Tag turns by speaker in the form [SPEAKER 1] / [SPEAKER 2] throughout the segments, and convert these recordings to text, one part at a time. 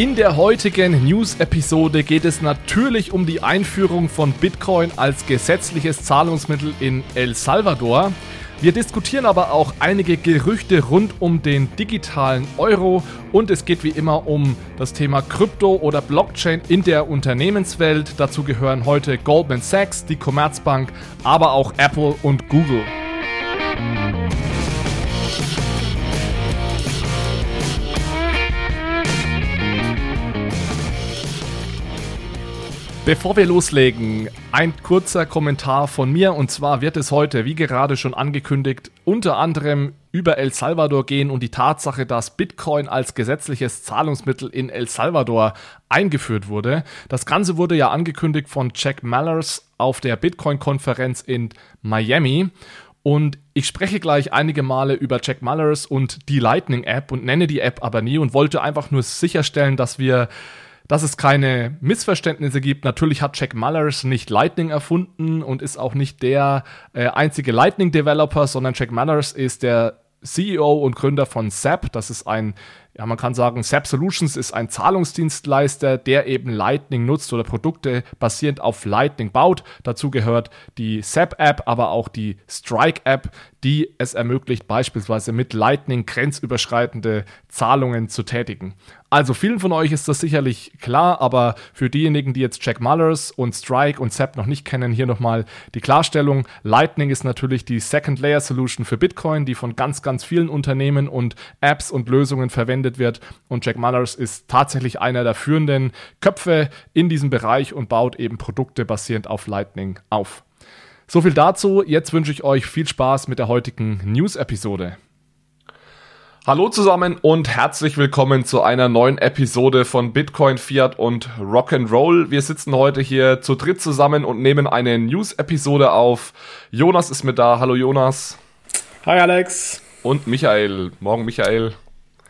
[SPEAKER 1] In der heutigen News-Episode geht es natürlich um die Einführung von Bitcoin als gesetzliches Zahlungsmittel in El Salvador. Wir diskutieren aber auch einige Gerüchte rund um den digitalen Euro und es geht wie immer um das Thema Krypto oder Blockchain in der Unternehmenswelt. Dazu gehören heute Goldman Sachs, die Commerzbank, aber auch Apple und Google. Bevor wir loslegen, ein kurzer Kommentar von mir und zwar wird es heute, wie gerade schon angekündigt, unter anderem über El Salvador gehen und die Tatsache, dass Bitcoin als gesetzliches Zahlungsmittel in El Salvador eingeführt wurde. Das Ganze wurde ja angekündigt von Jack Mallers auf der Bitcoin-Konferenz in Miami. Und ich spreche gleich einige Male über Jack Mullers und die Lightning App und nenne die App aber nie und wollte einfach nur sicherstellen, dass wir dass es keine Missverständnisse gibt. Natürlich hat Jack Mullers nicht Lightning erfunden und ist auch nicht der äh, einzige Lightning-Developer, sondern Jack Mullers ist der CEO und Gründer von SAP. Das ist ein ja, man kann sagen, SAP Solutions ist ein Zahlungsdienstleister, der eben Lightning nutzt oder Produkte basierend auf Lightning baut. Dazu gehört die SAP App, aber auch die Strike App, die es ermöglicht, beispielsweise mit Lightning grenzüberschreitende Zahlungen zu tätigen. Also vielen von euch ist das sicherlich klar, aber für diejenigen, die jetzt Jack Mullers und Strike und SAP noch nicht kennen, hier nochmal die Klarstellung. Lightning ist natürlich die Second Layer Solution für Bitcoin, die von ganz, ganz vielen Unternehmen und Apps und Lösungen verwendet wird. Und Jack Mullers ist tatsächlich einer der führenden Köpfe in diesem Bereich und baut eben Produkte basierend auf Lightning auf. So viel dazu. Jetzt wünsche ich euch viel Spaß mit der heutigen News-Episode. Hallo zusammen und herzlich willkommen zu einer neuen Episode von Bitcoin, Fiat und Rock'n'Roll. Wir sitzen heute hier zu dritt zusammen und nehmen eine News-Episode auf. Jonas ist mit da. Hallo Jonas.
[SPEAKER 2] Hi Alex.
[SPEAKER 1] Und Michael. Morgen Michael.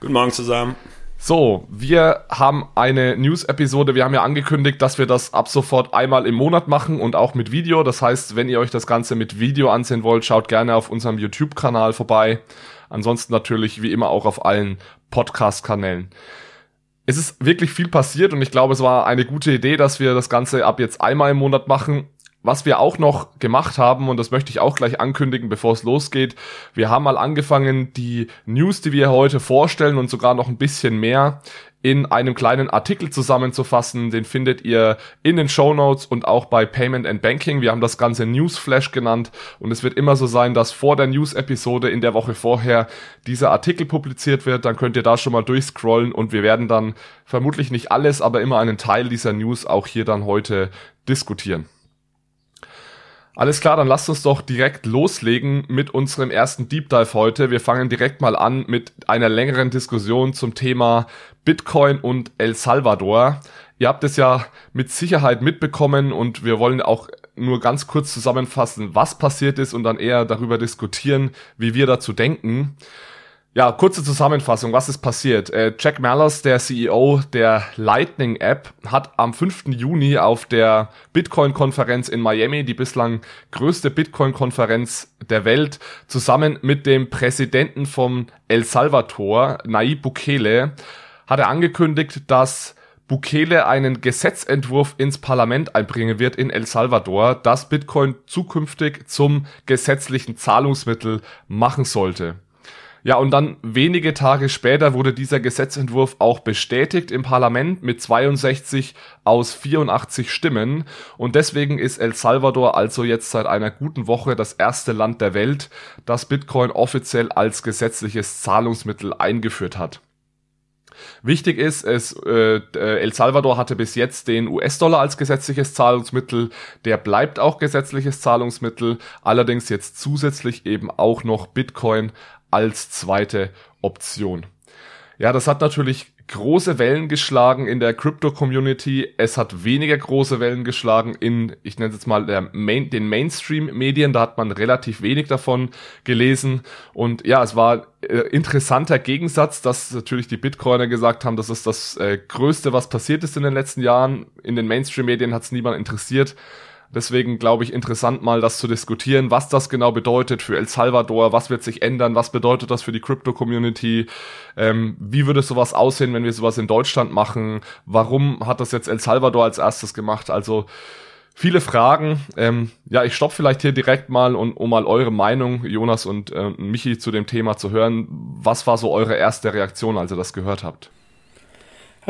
[SPEAKER 2] Guten Morgen zusammen.
[SPEAKER 1] So, wir haben eine News-Episode. Wir haben ja angekündigt, dass wir das ab sofort einmal im Monat machen und auch mit Video. Das heißt, wenn ihr euch das Ganze mit Video ansehen wollt, schaut gerne auf unserem YouTube-Kanal vorbei. Ansonsten natürlich wie immer auch auf allen Podcast-Kanälen. Es ist wirklich viel passiert und ich glaube, es war eine gute Idee, dass wir das Ganze ab jetzt einmal im Monat machen. Was wir auch noch gemacht haben, und das möchte ich auch gleich ankündigen, bevor es losgeht, wir haben mal angefangen, die News, die wir heute vorstellen und sogar noch ein bisschen mehr in einem kleinen Artikel zusammenzufassen. Den findet ihr in den Show Notes und auch bei Payment and Banking. Wir haben das Ganze Newsflash genannt und es wird immer so sein, dass vor der News-Episode in der Woche vorher dieser Artikel publiziert wird. Dann könnt ihr da schon mal durchscrollen und wir werden dann vermutlich nicht alles, aber immer einen Teil dieser News auch hier dann heute diskutieren. Alles klar, dann lasst uns doch direkt loslegen mit unserem ersten Deep Dive heute. Wir fangen direkt mal an mit einer längeren Diskussion zum Thema Bitcoin und El Salvador. Ihr habt es ja mit Sicherheit mitbekommen und wir wollen auch nur ganz kurz zusammenfassen, was passiert ist und dann eher darüber diskutieren, wie wir dazu denken. Ja, kurze Zusammenfassung, was ist passiert? Äh, Jack Mallers, der CEO der Lightning App, hat am 5. Juni auf der Bitcoin-Konferenz in Miami, die bislang größte Bitcoin-Konferenz der Welt, zusammen mit dem Präsidenten von El Salvador, Nayib Bukele, hat er angekündigt, dass Bukele einen Gesetzentwurf ins Parlament einbringen wird in El Salvador, das Bitcoin zukünftig zum gesetzlichen Zahlungsmittel machen sollte. Ja, und dann wenige Tage später wurde dieser Gesetzentwurf auch bestätigt im Parlament mit 62 aus 84 Stimmen. Und deswegen ist El Salvador also jetzt seit einer guten Woche das erste Land der Welt, das Bitcoin offiziell als gesetzliches Zahlungsmittel eingeführt hat. Wichtig ist, es, äh, El Salvador hatte bis jetzt den US-Dollar als gesetzliches Zahlungsmittel. Der bleibt auch gesetzliches Zahlungsmittel, allerdings jetzt zusätzlich eben auch noch Bitcoin als zweite Option. Ja, das hat natürlich große Wellen geschlagen in der Crypto-Community. Es hat weniger große Wellen geschlagen in, ich nenne es jetzt mal, Main, den Mainstream-Medien. Da hat man relativ wenig davon gelesen. Und ja, es war äh, interessanter Gegensatz, dass natürlich die Bitcoiner gesagt haben, das ist das äh, Größte, was passiert ist in den letzten Jahren. In den Mainstream-Medien hat es niemand interessiert. Deswegen glaube ich interessant mal das zu diskutieren, was das genau bedeutet für El Salvador, was wird sich ändern, was bedeutet das für die Crypto-Community, ähm, wie würde sowas aussehen, wenn wir sowas in Deutschland machen, warum hat das jetzt El Salvador als erstes gemacht, also viele Fragen. Ähm, ja, ich stopp vielleicht hier direkt mal und um mal eure Meinung, Jonas und äh, Michi, zu dem Thema zu hören. Was war so eure erste Reaktion, als ihr das gehört habt?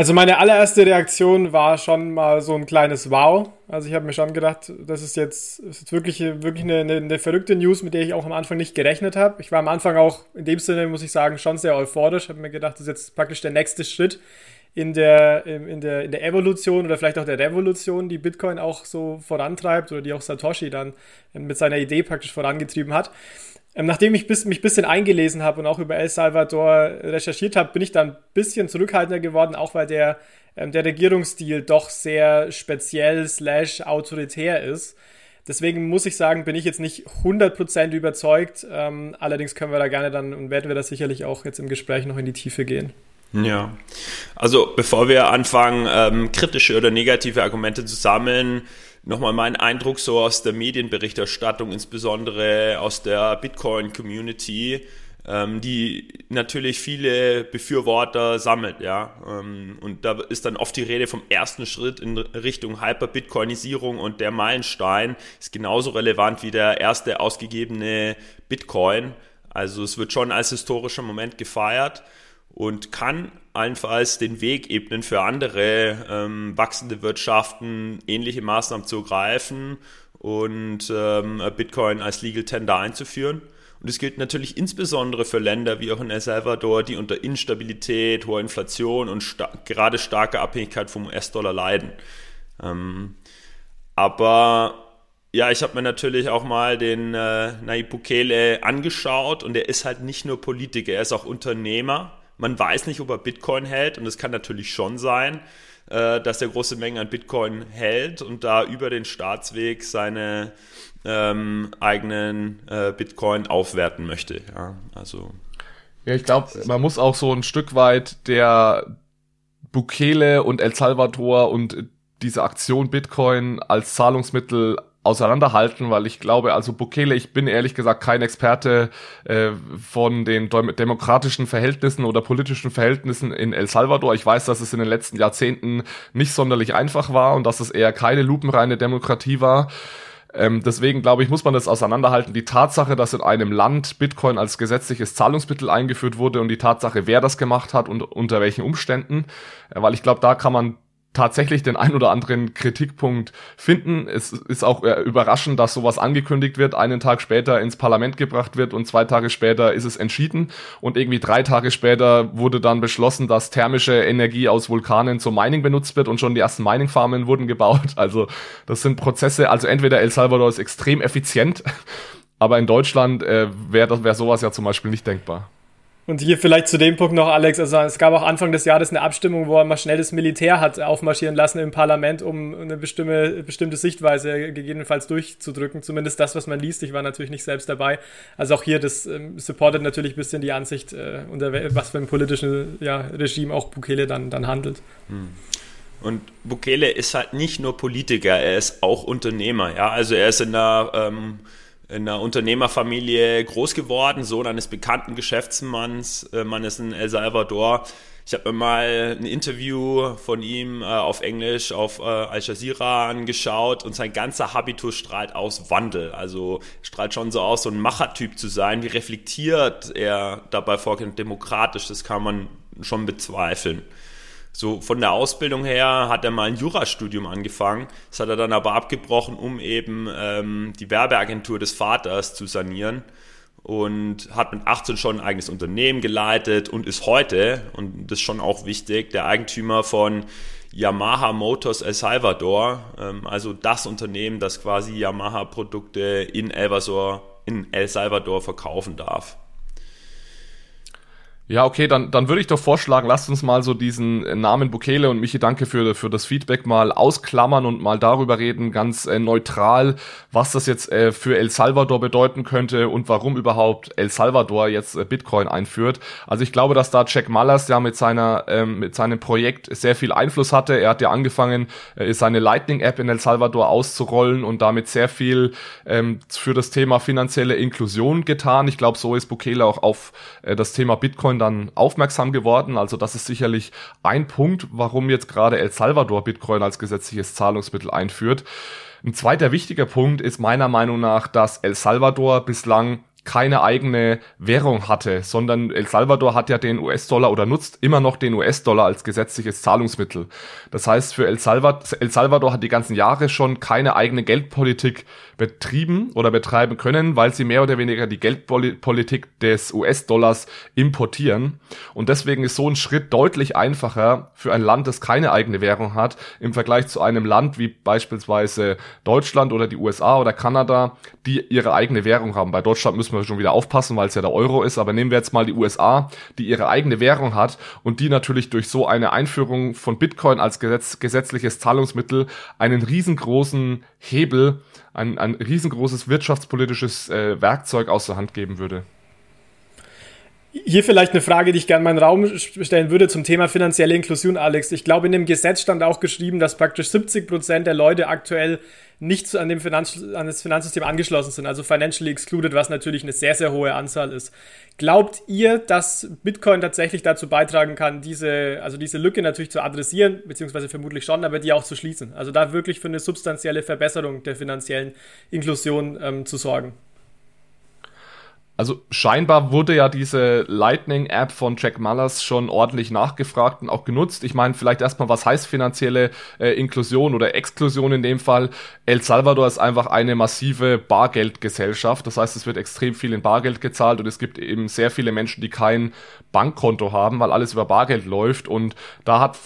[SPEAKER 2] Also meine allererste Reaktion war schon mal so ein kleines Wow. Also ich habe mir schon gedacht, das ist jetzt, ist jetzt wirklich, wirklich eine, eine, eine, verrückte News, mit der ich auch am Anfang nicht gerechnet habe. Ich war am Anfang auch in dem Sinne, muss ich sagen, schon sehr euphorisch. Habe mir gedacht, das ist jetzt praktisch der nächste Schritt in der, in, der, in der Evolution oder vielleicht auch der Revolution, die Bitcoin auch so vorantreibt oder die auch Satoshi dann mit seiner Idee praktisch vorangetrieben hat. Ähm, nachdem ich bis, mich ein bisschen eingelesen habe und auch über El Salvador recherchiert habe, bin ich dann ein bisschen zurückhaltender geworden, auch weil der, ähm, der Regierungsstil doch sehr speziell slash autoritär ist. Deswegen muss ich sagen, bin ich jetzt nicht 100% überzeugt. Ähm, allerdings können wir da gerne dann und werden wir das sicherlich auch jetzt im Gespräch noch in die Tiefe gehen.
[SPEAKER 3] Ja, also bevor wir anfangen, ähm, kritische oder negative Argumente zu sammeln, nochmal mein Eindruck so aus der Medienberichterstattung, insbesondere aus der Bitcoin-Community, ähm, die natürlich viele Befürworter sammelt, ja. Ähm, und da ist dann oft die Rede vom ersten Schritt in Richtung Hyper-Bitcoinisierung und der Meilenstein ist genauso relevant wie der erste ausgegebene Bitcoin. Also es wird schon als historischer Moment gefeiert und kann allenfalls den Weg ebnen für andere ähm, wachsende Wirtschaften, ähnliche Maßnahmen zu ergreifen und ähm, Bitcoin als Legal Tender einzuführen. Und es gilt natürlich insbesondere für Länder wie auch in El Salvador, die unter Instabilität, hoher Inflation und sta gerade starke Abhängigkeit vom US-Dollar leiden. Ähm, aber ja, ich habe mir natürlich auch mal den äh, Nayib Bukele angeschaut und er ist halt nicht nur Politiker, er ist auch Unternehmer man weiß nicht, ob er Bitcoin hält und es kann natürlich schon sein, äh, dass er große Mengen an Bitcoin hält und da über den Staatsweg seine ähm, eigenen äh, Bitcoin aufwerten möchte. Ja, also.
[SPEAKER 1] Ja, ich glaube, man muss auch so ein Stück weit der Bukele und El Salvador und diese Aktion Bitcoin als Zahlungsmittel auseinanderhalten, weil ich glaube, also Bukele, ich bin ehrlich gesagt kein Experte äh, von den demokratischen Verhältnissen oder politischen Verhältnissen in El Salvador. Ich weiß, dass es in den letzten Jahrzehnten nicht sonderlich einfach war und dass es eher keine lupenreine Demokratie war. Ähm, deswegen glaube ich, muss man das auseinanderhalten. Die Tatsache, dass in einem Land Bitcoin als gesetzliches Zahlungsmittel eingeführt wurde und die Tatsache, wer das gemacht hat und unter welchen Umständen, äh, weil ich glaube, da kann man tatsächlich den ein oder anderen Kritikpunkt finden. Es ist auch äh, überraschend, dass sowas angekündigt wird, einen Tag später ins Parlament gebracht wird und zwei Tage später ist es entschieden und irgendwie drei Tage später wurde dann beschlossen, dass thermische Energie aus Vulkanen zum Mining benutzt wird und schon die ersten Mining-Farmen wurden gebaut. Also das sind Prozesse, also entweder El Salvador ist extrem effizient, aber in Deutschland äh, wäre wär sowas ja zum Beispiel nicht denkbar.
[SPEAKER 2] Und hier vielleicht zu dem Punkt noch, Alex, also es gab auch Anfang des Jahres eine Abstimmung, wo er mal schnell das Militär hat aufmarschieren lassen im Parlament, um eine bestimmte, bestimmte Sichtweise gegebenenfalls durchzudrücken. Zumindest das, was man liest. Ich war natürlich nicht selbst dabei. Also auch hier, das ähm, supportet natürlich ein bisschen die Ansicht, äh, unter was für ein politischen ja, Regime auch Bukele dann, dann handelt. Hm.
[SPEAKER 3] Und Bukele ist halt nicht nur Politiker, er ist auch Unternehmer. Ja, also er ist in der ähm, in einer Unternehmerfamilie groß geworden, Sohn eines bekannten Geschäftsmanns. Äh, man ist in El Salvador. Ich habe mir mal ein Interview von ihm äh, auf Englisch auf äh, Al Jazeera angeschaut und sein ganzer Habitus strahlt aus Wandel. Also strahlt schon so aus, so ein Machertyp zu sein. Wie reflektiert er dabei vorgeht, demokratisch, das kann man schon bezweifeln. So von der Ausbildung her hat er mal ein Jurastudium angefangen. Das hat er dann aber abgebrochen, um eben ähm, die Werbeagentur des Vaters zu sanieren und hat mit 18 schon ein eigenes Unternehmen geleitet und ist heute, und das ist schon auch wichtig, der Eigentümer von Yamaha Motors El Salvador, ähm, also das Unternehmen, das quasi Yamaha-Produkte in, in El Salvador verkaufen darf.
[SPEAKER 1] Ja, okay, dann, dann würde ich doch vorschlagen, lasst uns mal so diesen Namen Bukele und Michi, danke für, für das Feedback mal ausklammern und mal darüber reden, ganz äh, neutral, was das jetzt äh, für El Salvador bedeuten könnte und warum überhaupt El Salvador jetzt äh, Bitcoin einführt. Also ich glaube, dass da Jack Mallers ja mit seiner ähm, mit seinem Projekt sehr viel Einfluss hatte. Er hat ja angefangen, äh, seine Lightning-App in El Salvador auszurollen und damit sehr viel ähm, für das Thema finanzielle Inklusion getan. Ich glaube, so ist Bukele auch auf äh, das Thema Bitcoin dann aufmerksam geworden. Also das ist sicherlich ein Punkt, warum jetzt gerade El Salvador Bitcoin als gesetzliches Zahlungsmittel einführt. Ein zweiter wichtiger Punkt ist meiner Meinung nach, dass El Salvador bislang keine eigene Währung hatte, sondern El Salvador hat ja den US-Dollar oder nutzt immer noch den US-Dollar als gesetzliches Zahlungsmittel. Das heißt, für El Salvador, El Salvador hat die ganzen Jahre schon keine eigene Geldpolitik betrieben oder betreiben können, weil sie mehr oder weniger die Geldpolitik des US-Dollars importieren. Und deswegen ist so ein Schritt deutlich einfacher für ein Land, das keine eigene Währung hat, im Vergleich zu einem Land wie beispielsweise Deutschland oder die USA oder Kanada, die ihre eigene Währung haben. Bei Deutschland müssen wir schon wieder aufpassen, weil es ja der Euro ist, aber nehmen wir jetzt mal die USA, die ihre eigene Währung hat und die natürlich durch so eine Einführung von Bitcoin als Gesetz, gesetzliches Zahlungsmittel einen riesengroßen Hebel ein, ein riesengroßes wirtschaftspolitisches äh, Werkzeug aus der Hand geben würde.
[SPEAKER 2] Hier vielleicht eine Frage, die ich gerne in meinen Raum stellen würde zum Thema finanzielle Inklusion, Alex. Ich glaube, in dem Gesetz stand auch geschrieben, dass praktisch 70 Prozent der Leute aktuell nicht an, dem Finanz an das Finanzsystem angeschlossen sind, also financially excluded, was natürlich eine sehr, sehr hohe Anzahl ist. Glaubt ihr, dass Bitcoin tatsächlich dazu beitragen kann, diese, also diese Lücke natürlich zu adressieren, beziehungsweise vermutlich schon, aber die auch zu schließen? Also da wirklich für eine substanzielle Verbesserung der finanziellen Inklusion ähm, zu sorgen?
[SPEAKER 1] Also scheinbar wurde ja diese Lightning-App von Jack Mullers schon ordentlich nachgefragt und auch genutzt. Ich meine, vielleicht erstmal, was heißt finanzielle äh, Inklusion oder Exklusion in dem Fall? El Salvador ist einfach eine massive Bargeldgesellschaft. Das heißt, es wird extrem viel in Bargeld gezahlt und es gibt eben sehr viele Menschen, die kein Bankkonto haben, weil alles über Bargeld läuft. Und da hat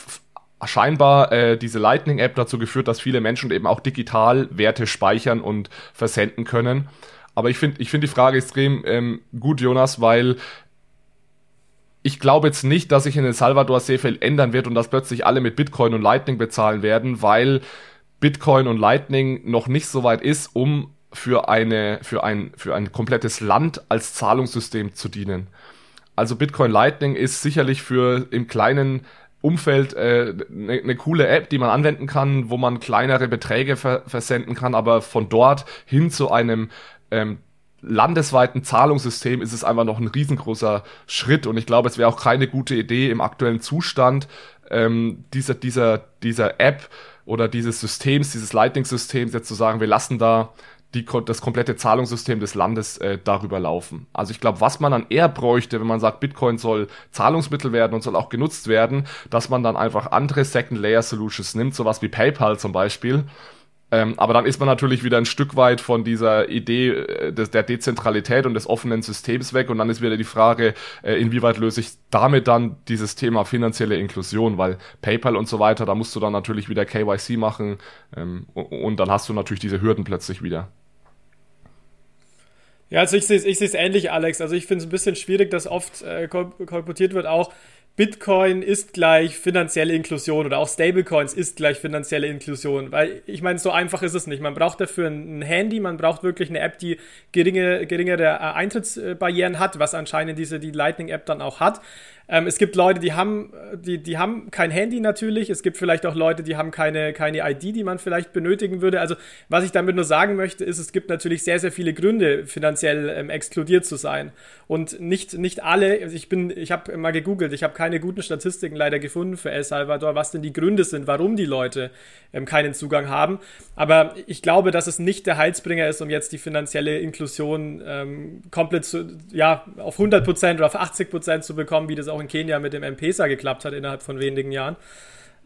[SPEAKER 1] scheinbar äh, diese Lightning-App dazu geführt, dass viele Menschen eben auch digital Werte speichern und versenden können. Aber ich finde ich finde die Frage extrem ähm, gut, Jonas, weil ich glaube jetzt nicht, dass sich in El Salvador sehr viel ändern wird und dass plötzlich alle mit Bitcoin und Lightning bezahlen werden, weil Bitcoin und Lightning noch nicht so weit ist, um für eine für ein für ein komplettes Land als Zahlungssystem zu dienen. Also Bitcoin Lightning ist sicherlich für im kleinen Umfeld eine äh, ne, ne coole App, die man anwenden kann, wo man kleinere Beträge ver versenden kann, aber von dort hin zu einem ähm, landesweiten Zahlungssystem ist es einfach noch ein riesengroßer Schritt und ich glaube, es wäre auch keine gute Idee im aktuellen Zustand ähm, dieser, dieser, dieser App oder dieses Systems, dieses Lightning-Systems jetzt zu sagen, wir lassen da die, das komplette Zahlungssystem des Landes äh, darüber laufen. Also ich glaube, was man dann eher bräuchte, wenn man sagt, Bitcoin soll Zahlungsmittel werden und soll auch genutzt werden, dass man dann einfach andere Second-Layer-Solutions nimmt, sowas wie PayPal zum Beispiel, ähm, aber dann ist man natürlich wieder ein Stück weit von dieser Idee äh, des, der Dezentralität und des offenen Systems weg und dann ist wieder die Frage, äh, inwieweit löse ich damit dann dieses Thema finanzielle Inklusion, weil PayPal und so weiter, da musst du dann natürlich wieder KYC machen ähm, und dann hast du natürlich diese Hürden plötzlich wieder.
[SPEAKER 2] Ja, also ich sehe ich es ähnlich, Alex. Also ich finde es ein bisschen schwierig, dass oft äh, kolportiert wird auch, Bitcoin ist gleich finanzielle Inklusion oder auch Stablecoins ist gleich finanzielle Inklusion, weil ich meine, so einfach ist es nicht. Man braucht dafür ein Handy, man braucht wirklich eine App, die geringe, geringere äh, Eintrittsbarrieren hat, was anscheinend diese die Lightning App dann auch hat. Ähm, es gibt Leute, die haben, die, die haben kein Handy natürlich. Es gibt vielleicht auch Leute, die haben keine, keine ID, die man vielleicht benötigen würde. Also, was ich damit nur sagen möchte, ist, es gibt natürlich sehr, sehr viele Gründe, finanziell ähm, exkludiert zu sein. Und nicht, nicht alle, also ich bin, ich habe mal gegoogelt, ich habe keine guten Statistiken leider gefunden für El Salvador, was denn die Gründe sind, warum die Leute ähm, keinen Zugang haben. Aber ich glaube, dass es nicht der Heilsbringer ist, um jetzt die finanzielle Inklusion ähm, komplett zu, ja, auf 100% oder auf 80% zu bekommen, wie das auch in Kenia mit dem M-Pesa geklappt hat innerhalb von wenigen Jahren.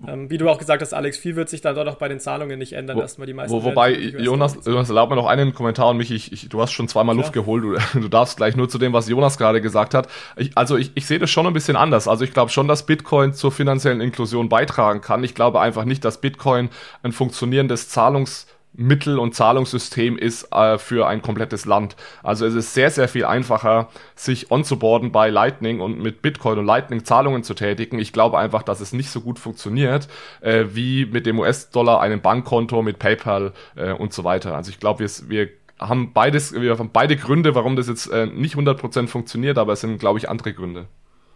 [SPEAKER 2] Ähm, wie du auch gesagt hast, Alex, viel wird sich dann dort auch bei den Zahlungen nicht ändern,
[SPEAKER 1] wo,
[SPEAKER 2] erstmal die
[SPEAKER 1] meisten. Wo, wobei, Jonas, Jonas, erlaub mir noch einen Kommentar und mich, ich, ich, du hast schon zweimal Klar. Luft geholt, du, du, darfst gleich nur zu dem, was Jonas gerade gesagt hat. Ich, also ich, ich sehe das schon ein bisschen anders. Also ich glaube schon, dass Bitcoin zur finanziellen Inklusion beitragen kann. Ich glaube einfach nicht, dass Bitcoin ein funktionierendes Zahlungs Mittel- und Zahlungssystem ist äh, für ein komplettes Land. Also es ist sehr, sehr viel einfacher, sich onzuboarden bei Lightning und mit Bitcoin und Lightning Zahlungen zu tätigen. Ich glaube einfach, dass es nicht so gut funktioniert äh, wie mit dem US-Dollar, einem Bankkonto, mit PayPal äh, und so weiter. Also ich glaube, wir, wir haben beides, wir haben beide Gründe, warum das jetzt äh, nicht 100% funktioniert, aber es sind, glaube ich, andere Gründe.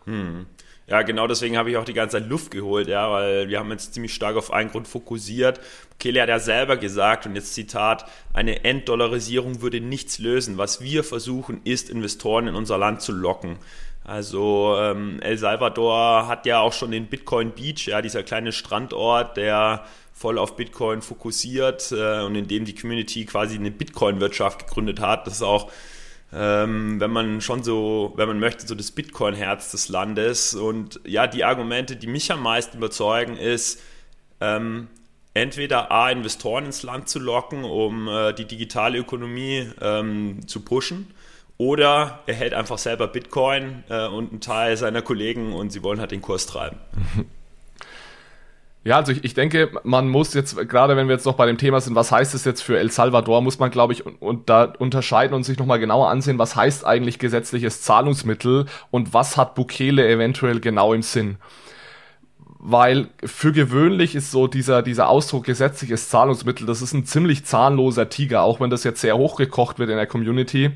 [SPEAKER 3] Hm. Ja, genau deswegen habe ich auch die ganze Zeit Luft geholt, ja, weil wir haben jetzt ziemlich stark auf einen Grund fokussiert. Kelly hat ja selber gesagt, und jetzt Zitat, eine Enddollarisierung würde nichts lösen. Was wir versuchen, ist, Investoren in unser Land zu locken. Also ähm, El Salvador hat ja auch schon den Bitcoin Beach, ja, dieser kleine Strandort, der voll auf Bitcoin fokussiert äh, und in dem die Community quasi eine Bitcoin-Wirtschaft gegründet hat. Das ist auch ähm, wenn man schon so, wenn man möchte, so das Bitcoin-Herz des Landes. Und ja, die Argumente, die mich am meisten überzeugen, ist, ähm, entweder A, Investoren ins Land zu locken, um äh, die digitale Ökonomie ähm, zu pushen, oder er hält einfach selber Bitcoin äh, und einen Teil seiner Kollegen und sie wollen halt den Kurs treiben.
[SPEAKER 1] Ja, also ich, ich denke, man muss jetzt, gerade wenn wir jetzt noch bei dem Thema sind, was heißt es jetzt für El Salvador, muss man, glaube ich, und, und da unterscheiden und sich nochmal genauer ansehen, was heißt eigentlich gesetzliches Zahlungsmittel und was hat Bukele eventuell genau im Sinn. Weil für gewöhnlich ist so dieser, dieser Ausdruck gesetzliches Zahlungsmittel, das ist ein ziemlich zahnloser Tiger, auch wenn das jetzt sehr hochgekocht wird in der Community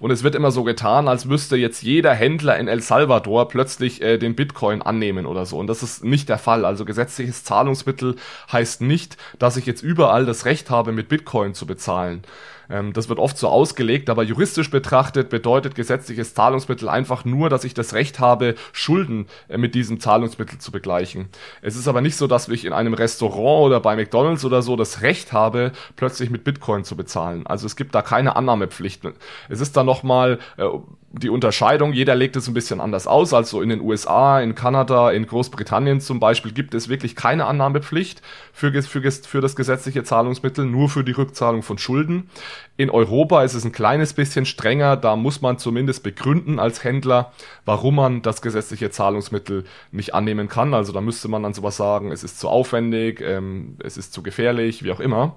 [SPEAKER 1] und es wird immer so getan, als müsste jetzt jeder Händler in El Salvador plötzlich äh, den Bitcoin annehmen oder so. Und das ist nicht der Fall. Also gesetzliches Zahlungsmittel heißt nicht, dass ich jetzt überall das Recht habe, mit Bitcoin zu bezahlen. Ähm, das wird oft so ausgelegt, aber juristisch betrachtet bedeutet gesetzliches Zahlungsmittel einfach nur, dass ich das Recht habe, Schulden äh, mit diesem Zahlungsmittel zu begleichen. Es ist aber nicht so, dass ich in einem Restaurant oder bei McDonald's oder so das Recht habe, plötzlich mit Bitcoin zu bezahlen. Also es gibt da keine Annahmepflicht. Es ist dann nochmal äh, die Unterscheidung, jeder legt es ein bisschen anders aus. Also in den USA, in Kanada, in Großbritannien zum Beispiel gibt es wirklich keine Annahmepflicht für, für, für das gesetzliche Zahlungsmittel, nur für die Rückzahlung von Schulden. In Europa ist es ein kleines bisschen strenger, da muss man zumindest begründen als Händler, warum man das gesetzliche Zahlungsmittel nicht annehmen kann. Also da müsste man dann sowas sagen, es ist zu aufwendig, ähm, es ist zu gefährlich, wie auch immer.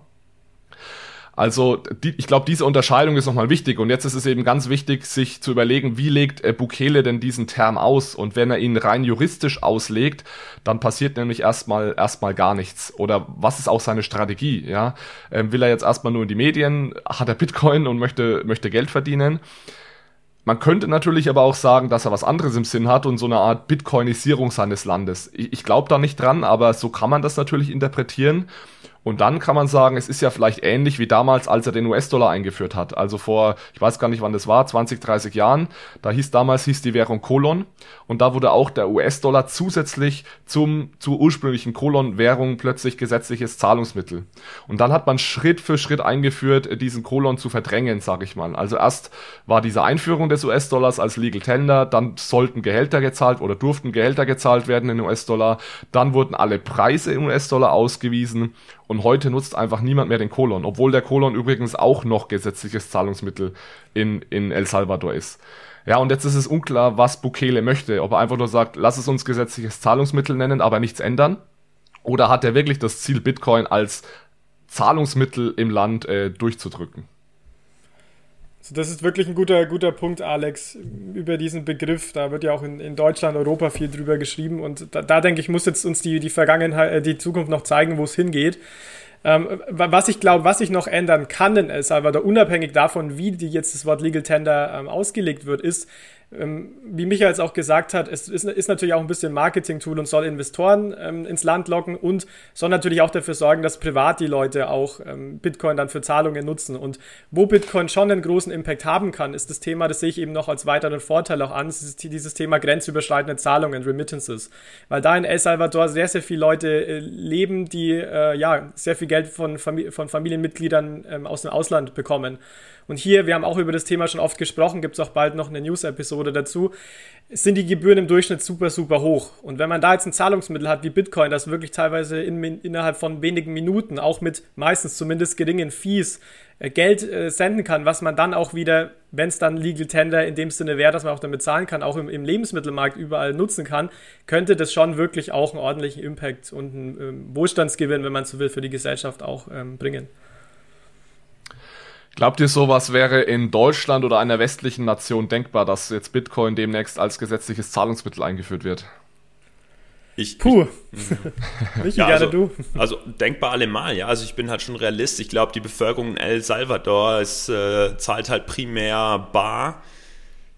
[SPEAKER 1] Also die, ich glaube, diese Unterscheidung ist nochmal wichtig. Und jetzt ist es eben ganz wichtig, sich zu überlegen, wie legt äh, Bukele denn diesen Term aus? Und wenn er ihn rein juristisch auslegt, dann passiert nämlich erstmal erstmal gar nichts. Oder was ist auch seine Strategie? Ja, ähm, will er jetzt erstmal nur in die Medien? Hat er Bitcoin und möchte möchte Geld verdienen? Man könnte natürlich aber auch sagen, dass er was anderes im Sinn hat und so eine Art Bitcoinisierung seines Landes. Ich, ich glaube da nicht dran, aber so kann man das natürlich interpretieren. Und dann kann man sagen, es ist ja vielleicht ähnlich wie damals, als er den US-Dollar eingeführt hat. Also vor, ich weiß gar nicht, wann das war, 20, 30 Jahren. Da hieß damals hieß die Währung Kolon und da wurde auch der US-Dollar zusätzlich zum zur ursprünglichen Kolon-Währung plötzlich gesetzliches Zahlungsmittel. Und dann hat man Schritt für Schritt eingeführt, diesen Kolon zu verdrängen, sage ich mal. Also erst war diese Einführung des US-Dollars als Legal Tender, dann sollten Gehälter gezahlt oder durften Gehälter gezahlt werden in US-Dollar, dann wurden alle Preise in US-Dollar ausgewiesen und heute nutzt einfach niemand mehr den Kolon, obwohl der Kolon übrigens auch noch gesetzliches Zahlungsmittel in, in El Salvador ist. Ja, und jetzt ist es unklar, was Bukele möchte. Ob er einfach nur sagt, lass es uns gesetzliches Zahlungsmittel nennen, aber nichts ändern. Oder hat er wirklich das Ziel, Bitcoin als Zahlungsmittel im Land äh, durchzudrücken?
[SPEAKER 2] Also das ist wirklich ein guter, guter Punkt, Alex, über diesen Begriff. Da wird ja auch in, in Deutschland, Europa viel drüber geschrieben. Und da, da denke ich, muss jetzt uns die, die Vergangenheit, äh, die Zukunft noch zeigen, wo es hingeht. Ähm, was ich glaube, was sich noch ändern kann in El Salvador, unabhängig davon, wie die jetzt das Wort Legal Tender ähm, ausgelegt wird, ist, wie Michael es auch gesagt hat, es ist, ist natürlich auch ein bisschen Marketing-Tool und soll Investoren ähm, ins Land locken und soll natürlich auch dafür sorgen, dass privat die Leute auch ähm, Bitcoin dann für Zahlungen nutzen. Und wo Bitcoin schon einen großen Impact haben kann, ist das Thema, das sehe ich eben noch als weiteren Vorteil auch an, dieses Thema grenzüberschreitende Zahlungen, Remittances. Weil da in El Salvador sehr, sehr viele Leute äh, leben, die äh, ja sehr viel Geld von, Famili von Familienmitgliedern ähm, aus dem Ausland bekommen. Und hier, wir haben auch über das Thema schon oft gesprochen, gibt es auch bald noch eine News-Episode Episode dazu, sind die Gebühren im Durchschnitt super, super hoch. Und wenn man da jetzt ein Zahlungsmittel hat wie Bitcoin, das wirklich teilweise in, innerhalb von wenigen Minuten, auch mit meistens zumindest geringen Fees, äh, Geld äh, senden kann, was man dann auch wieder, wenn es dann Legal Tender in dem Sinne wäre, dass man auch damit zahlen kann, auch im, im, Lebensmittelmarkt überall nutzen kann, könnte das schon wirklich auch einen ordentlichen Impact und einen ähm, Wohlstandsgewinn, wenn man so will, für die Gesellschaft auch ähm, bringen.
[SPEAKER 1] Glaubt ihr, sowas wäre in Deutschland oder einer westlichen Nation denkbar, dass jetzt Bitcoin demnächst als gesetzliches Zahlungsmittel eingeführt wird?
[SPEAKER 3] Ich,
[SPEAKER 2] Puh.
[SPEAKER 3] Ich, ja, gerne also, du. Also denkbar allemal, ja. Also ich bin halt schon Realist. Ich glaube, die Bevölkerung in El Salvador ist, äh, zahlt halt primär bar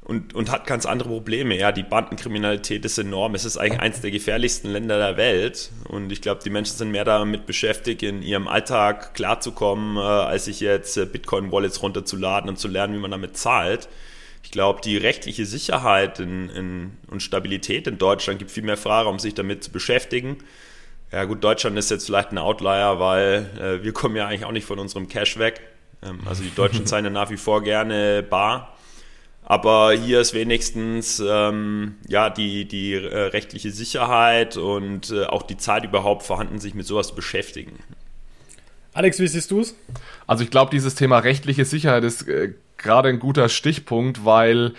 [SPEAKER 3] und, und hat ganz andere Probleme. Ja, die Bandenkriminalität ist enorm. Es ist eigentlich eines der gefährlichsten Länder der Welt. Und ich glaube, die Menschen sind mehr damit beschäftigt, in ihrem Alltag klarzukommen, äh, als sich jetzt äh, Bitcoin-Wallets runterzuladen und zu lernen, wie man damit zahlt. Ich glaube, die rechtliche Sicherheit in, in, und Stabilität in Deutschland gibt viel mehr Freiraum, sich damit zu beschäftigen. Ja gut, Deutschland ist jetzt vielleicht ein Outlier, weil äh, wir kommen ja eigentlich auch nicht von unserem Cash weg. Ähm, also die Deutschen zahlen ja nach wie vor gerne bar aber hier ist wenigstens ähm, ja die, die äh, rechtliche Sicherheit und äh, auch die Zeit überhaupt vorhanden, sich mit sowas zu beschäftigen.
[SPEAKER 2] Alex, wie siehst du es?
[SPEAKER 1] Also ich glaube, dieses Thema rechtliche Sicherheit ist äh, gerade ein guter Stichpunkt, weil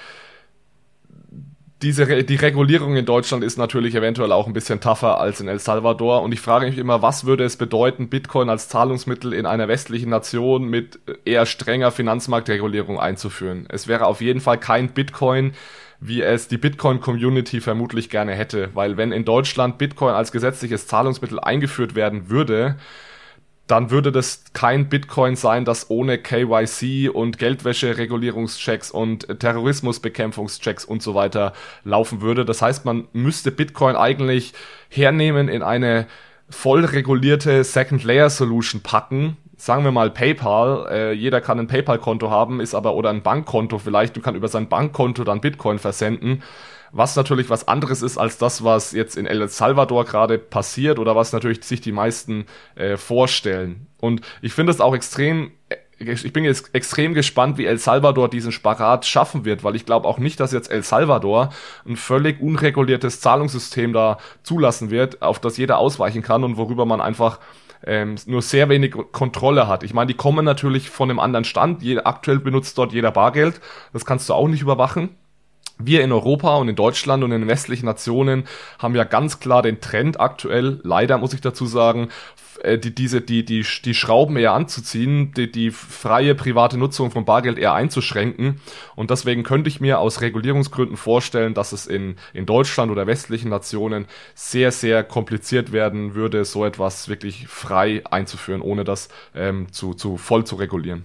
[SPEAKER 1] diese, die Regulierung in Deutschland ist natürlich eventuell auch ein bisschen tougher als in El Salvador. Und ich frage mich immer, was würde es bedeuten, Bitcoin als Zahlungsmittel in einer westlichen Nation mit eher strenger Finanzmarktregulierung einzuführen? Es wäre auf jeden Fall kein Bitcoin, wie es die Bitcoin-Community vermutlich gerne hätte. Weil wenn in Deutschland Bitcoin als gesetzliches Zahlungsmittel eingeführt werden würde, dann würde das kein Bitcoin sein, das ohne KYC und Geldwäsche-Regulierungschecks und Terrorismusbekämpfungschecks und so weiter laufen würde. Das heißt, man müsste Bitcoin eigentlich hernehmen in eine voll regulierte Second-Layer-Solution packen. Sagen wir mal PayPal. Äh, jeder kann ein PayPal-Konto haben, ist aber oder ein Bankkonto vielleicht. Du kannst über sein Bankkonto dann Bitcoin versenden was natürlich was anderes ist als das, was jetzt in El Salvador gerade passiert oder was natürlich sich die meisten äh, vorstellen. Und ich finde es auch extrem äh, ich bin jetzt extrem gespannt, wie El Salvador diesen Sparat schaffen wird, weil ich glaube auch nicht, dass jetzt El Salvador ein völlig unreguliertes Zahlungssystem da zulassen wird, auf das jeder ausweichen kann und worüber man einfach ähm, nur sehr wenig Kontrolle hat. Ich meine, die kommen natürlich von einem anderen Stand. Je, aktuell benutzt dort jeder Bargeld. Das kannst du auch nicht überwachen wir in Europa und in Deutschland und in den westlichen Nationen haben ja ganz klar den Trend aktuell, leider muss ich dazu sagen, äh, die, diese, die, die, die Schrauben eher anzuziehen, die, die freie private Nutzung von Bargeld eher einzuschränken. Und deswegen könnte ich mir aus Regulierungsgründen vorstellen, dass es in, in Deutschland oder westlichen Nationen sehr, sehr kompliziert werden würde, so etwas wirklich frei einzuführen, ohne das ähm, zu, zu voll zu regulieren.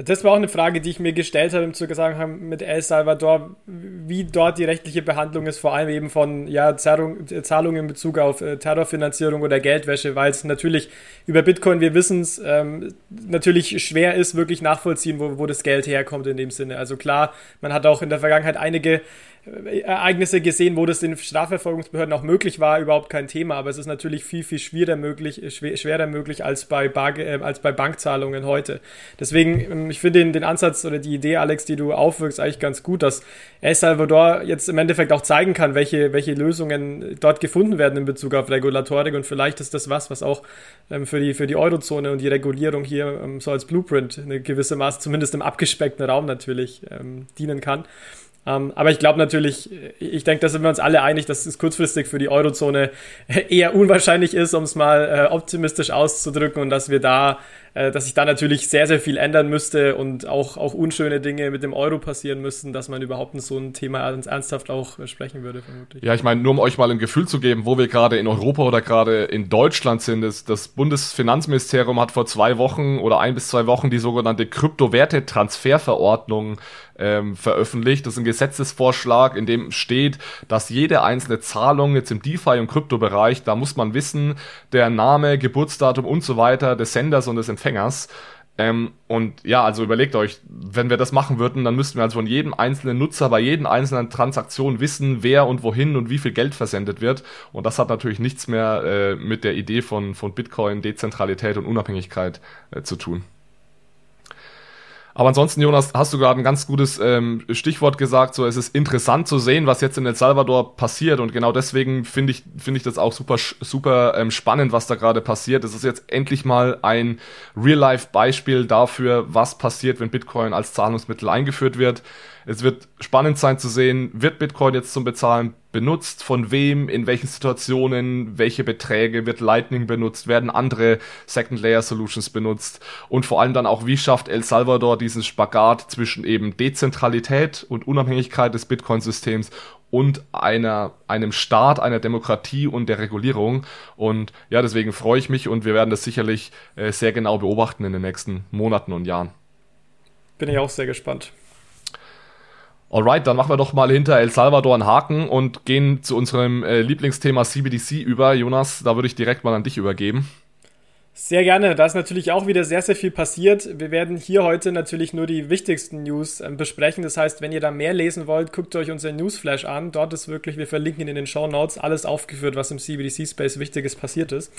[SPEAKER 2] Das war auch eine Frage, die ich mir gestellt habe im Zusammenhang mit El Salvador, wie dort die rechtliche Behandlung ist, vor allem eben von ja, Zahlungen in Bezug auf äh, Terrorfinanzierung oder Geldwäsche, weil es natürlich über Bitcoin, wir wissen es, ähm, natürlich schwer ist, wirklich nachvollziehen, wo, wo das Geld herkommt in dem Sinne. Also klar, man hat auch in der Vergangenheit einige Ereignisse gesehen, wo das den Strafverfolgungsbehörden auch möglich war, überhaupt kein Thema. Aber es ist natürlich viel, viel schwerer möglich, schwer, schwerer möglich als bei, Bar, äh, als bei Bankzahlungen heute. Deswegen, ähm, ich finde den, den Ansatz oder die Idee, Alex, die du aufwirkst, eigentlich ganz gut, dass El Salvador jetzt im Endeffekt auch zeigen kann, welche, welche Lösungen dort gefunden werden in Bezug auf Regulatorik. Und vielleicht ist das was, was auch ähm, für, die, für die Eurozone und die Regulierung hier ähm, so als Blueprint eine gewisse Maß, zumindest im abgespeckten Raum natürlich, ähm, dienen kann. Ähm, aber ich glaube natürlich, ich denke, da sind wir uns alle einig, dass es kurzfristig für die Eurozone eher unwahrscheinlich ist, um es mal äh, optimistisch auszudrücken und dass wir da äh, dass sich da natürlich sehr, sehr viel ändern müsste und auch, auch unschöne Dinge mit dem Euro passieren müssten, dass man überhaupt so ein Thema ernsthaft auch sprechen würde,
[SPEAKER 1] vermutlich. Ja, ich meine, nur um euch mal ein Gefühl zu geben, wo wir gerade in Europa oder gerade in Deutschland sind, ist, das Bundesfinanzministerium hat vor zwei Wochen oder ein bis zwei Wochen die sogenannte Kryptowertetransferverordnung ähm, veröffentlicht. Das ist ein Gesetzesvorschlag, in dem steht, dass jede einzelne Zahlung jetzt im DeFi- und Kryptobereich, da muss man wissen, der Name, Geburtsdatum und so weiter des Senders und des Empfängers. Ähm, und ja, also überlegt euch, wenn wir das machen würden, dann müssten wir also von jedem einzelnen Nutzer bei jeden einzelnen Transaktion wissen, wer und wohin und wie viel Geld versendet wird. Und das hat natürlich nichts mehr äh, mit der Idee von, von Bitcoin, Dezentralität und Unabhängigkeit äh, zu tun. Aber ansonsten, Jonas, hast du gerade ein ganz gutes ähm, Stichwort gesagt. So, es ist interessant zu sehen, was jetzt in El Salvador passiert. Und genau deswegen finde ich, finde ich das auch super, super ähm, spannend, was da gerade passiert. Es ist jetzt endlich mal ein Real-Life-Beispiel dafür, was passiert, wenn Bitcoin als Zahlungsmittel eingeführt wird. Es wird spannend sein zu sehen, wird Bitcoin jetzt zum Bezahlen benutzt, von wem, in welchen Situationen, welche Beträge, wird Lightning benutzt, werden andere Second Layer Solutions benutzt und vor allem dann auch, wie schafft El Salvador diesen Spagat zwischen eben Dezentralität und Unabhängigkeit des Bitcoin-Systems und einer, einem Staat, einer Demokratie und der Regulierung. Und ja, deswegen freue ich mich und wir werden das sicherlich äh, sehr genau beobachten in den nächsten Monaten und Jahren.
[SPEAKER 2] Bin ich auch sehr gespannt.
[SPEAKER 1] Alright, dann machen wir doch mal hinter El Salvador einen Haken und gehen zu unserem äh, Lieblingsthema CBDC über. Jonas, da würde ich direkt mal an dich übergeben.
[SPEAKER 2] Sehr gerne. Da ist natürlich auch wieder sehr, sehr viel passiert. Wir werden hier heute natürlich nur die wichtigsten News äh, besprechen. Das heißt, wenn ihr da mehr lesen wollt, guckt euch unseren Newsflash an. Dort ist wirklich, wir verlinken in den Show Notes, alles aufgeführt, was im CBDC-Space Wichtiges passiert ist.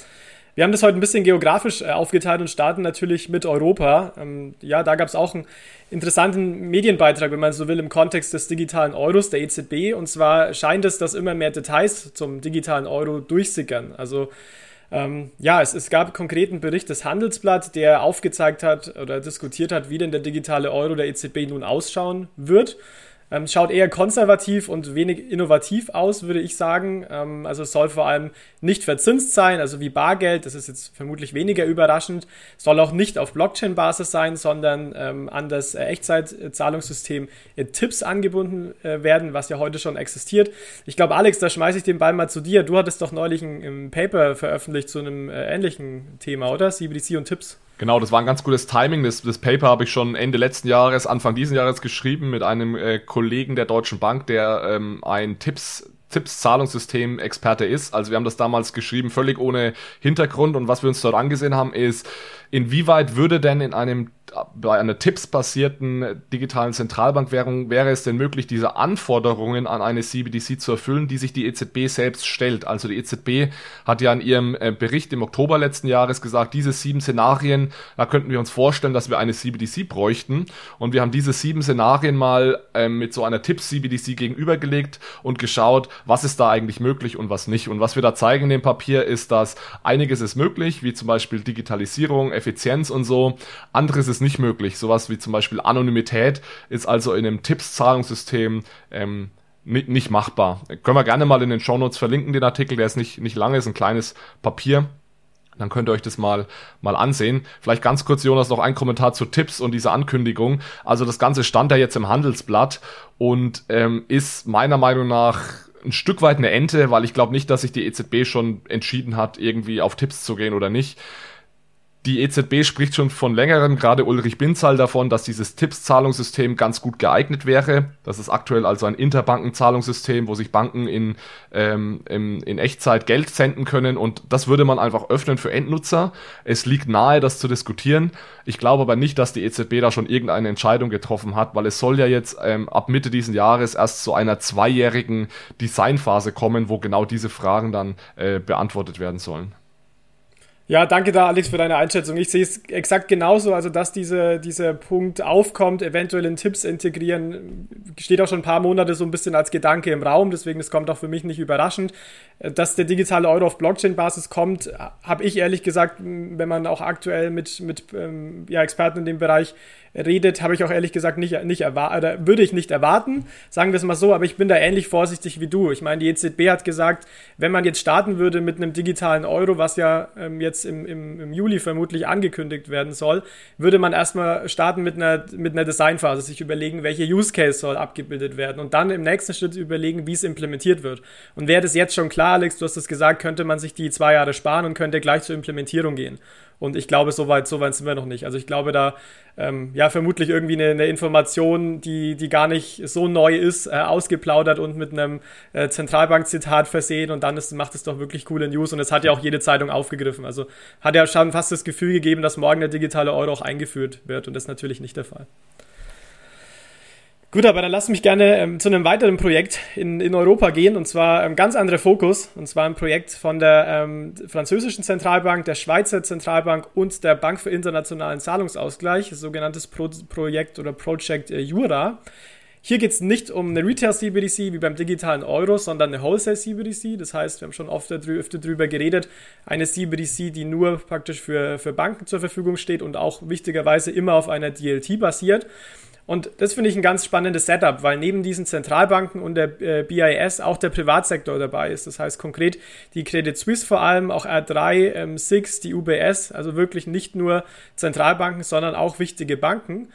[SPEAKER 2] Wir haben das heute ein bisschen geografisch äh, aufgeteilt und starten natürlich mit Europa. Ähm, ja, da gab es auch einen interessanten Medienbeitrag, wenn man so will, im Kontext des digitalen Euros der EZB. Und zwar scheint es, dass immer mehr Details zum digitalen Euro durchsickern. Also ähm, ja, es, es gab konkreten Bericht des Handelsblatt, der aufgezeigt hat oder diskutiert hat, wie denn der digitale Euro der EZB nun ausschauen wird. Ähm, schaut eher konservativ und wenig innovativ aus, würde ich sagen. Ähm, also es soll vor allem nicht verzinst sein, also wie Bargeld, das ist jetzt vermutlich weniger überraschend, soll auch nicht auf Blockchain-Basis sein, sondern ähm, an das äh, Echtzeitzahlungssystem äh, Tipps angebunden äh, werden, was ja heute schon existiert. Ich glaube, Alex, da schmeiße ich den Ball mal zu dir. Du hattest doch neulich ein, ein Paper veröffentlicht zu einem äh, ähnlichen Thema, oder? CBDC und Tipps.
[SPEAKER 1] Genau, das war ein ganz gutes Timing. Das, das Paper habe ich schon Ende letzten Jahres, Anfang diesen Jahres geschrieben mit einem äh, Kollegen der Deutschen Bank, der ähm, ein Tipps Tipps-Zahlungssystem-Experte ist. Also wir haben das damals geschrieben, völlig ohne Hintergrund. Und was wir uns dort angesehen haben, ist, inwieweit würde denn in einem bei einer Tipps-basierten digitalen Zentralbankwährung wäre es denn möglich, diese Anforderungen an eine CBDC zu erfüllen, die sich die EZB selbst stellt. Also die EZB hat ja in ihrem äh, Bericht im Oktober letzten Jahres gesagt, diese sieben Szenarien, da könnten wir uns vorstellen, dass wir eine CBDC bräuchten. Und wir haben diese sieben Szenarien mal ähm, mit so einer Tipps-CBDC gegenübergelegt und geschaut, was ist da eigentlich möglich und was nicht. Und was wir da zeigen in dem Papier ist, dass einiges ist möglich, wie zum Beispiel Digitalisierung, Effizienz und so. Anderes ist nicht möglich. Sowas wie zum Beispiel Anonymität ist also in einem Tipps-Zahlungssystem ähm, nicht, nicht machbar. Können wir gerne mal in den Shownotes verlinken, den Artikel. Der ist nicht, nicht lange, ist ein kleines Papier. Dann könnt ihr euch das mal, mal ansehen. Vielleicht ganz kurz, Jonas, noch ein Kommentar zu Tipps und dieser Ankündigung. Also das Ganze stand ja jetzt im Handelsblatt und ähm, ist meiner Meinung nach ein Stück weit eine Ente, weil ich glaube nicht, dass sich die EZB schon entschieden hat, irgendwie auf Tipps zu gehen oder nicht. Die EZB spricht schon von längerem, gerade Ulrich Binzahl davon, dass dieses Tipps-Zahlungssystem ganz gut geeignet wäre. Das ist aktuell also ein Interbankenzahlungssystem, wo sich Banken in, ähm, in, in Echtzeit Geld senden können und das würde man einfach öffnen für Endnutzer. Es liegt nahe, das zu diskutieren. Ich glaube aber nicht, dass die EZB da schon irgendeine Entscheidung getroffen hat, weil es soll ja jetzt ähm, ab Mitte diesen Jahres erst zu einer zweijährigen Designphase kommen, wo genau diese Fragen dann äh, beantwortet werden sollen.
[SPEAKER 2] Ja, danke da, Alex, für deine Einschätzung. Ich sehe es exakt genauso, also dass diese, dieser Punkt aufkommt, eventuell in Tipps integrieren, steht auch schon ein paar Monate so ein bisschen als Gedanke im Raum, deswegen das kommt auch für mich nicht überraschend. Dass der digitale Euro auf Blockchain-Basis kommt, habe ich ehrlich gesagt, wenn man auch aktuell mit, mit ähm, ja, Experten in dem Bereich redet, habe ich auch ehrlich gesagt nicht, nicht erwartet, würde ich nicht erwarten, sagen wir es mal so, aber ich bin da ähnlich vorsichtig wie du. Ich meine, die EZB hat gesagt, wenn man jetzt starten würde mit einem digitalen Euro, was ja ähm, jetzt im, im, im Juli vermutlich angekündigt werden soll, würde man erstmal starten mit einer, mit einer Designphase, sich überlegen, welche Use Case soll abgebildet werden und dann im nächsten Schritt überlegen, wie es implementiert wird. Und wäre das jetzt schon klar, Alex, du hast es gesagt, könnte man sich die zwei Jahre sparen und könnte gleich zur Implementierung gehen. Und ich glaube, so weit, so weit sind wir noch nicht. Also ich glaube, da ähm, ja vermutlich irgendwie eine, eine, Information, die, die gar nicht so neu ist, äh, ausgeplaudert und mit einem äh, Zentralbank-Zitat versehen und dann ist, macht es doch wirklich coole News und es hat ja auch jede Zeitung aufgegriffen. Also hat ja schon fast das Gefühl gegeben, dass morgen der digitale Euro auch eingeführt wird und das ist natürlich nicht der Fall. Gut, aber dann lass mich gerne ähm, zu einem weiteren Projekt in, in Europa gehen und zwar ein ähm, ganz anderer Fokus und zwar ein Projekt von der ähm, französischen Zentralbank, der Schweizer Zentralbank und der Bank für internationalen Zahlungsausgleich, sogenanntes Pro Projekt oder Project äh, Jura. Hier geht es nicht um eine Retail-CBDC wie beim digitalen Euro, sondern eine Wholesale-CBDC. Das heißt, wir haben schon oft öfter darüber geredet, eine CBDC, die nur praktisch für, für Banken zur Verfügung steht und auch wichtigerweise immer auf einer DLT basiert. Und das finde ich ein ganz spannendes Setup, weil neben diesen Zentralbanken und der äh, BIS auch der Privatsektor dabei ist. Das heißt konkret die Credit Suisse vor allem, auch R3, ähm, SIX, die UBS, also wirklich nicht nur Zentralbanken, sondern auch wichtige Banken.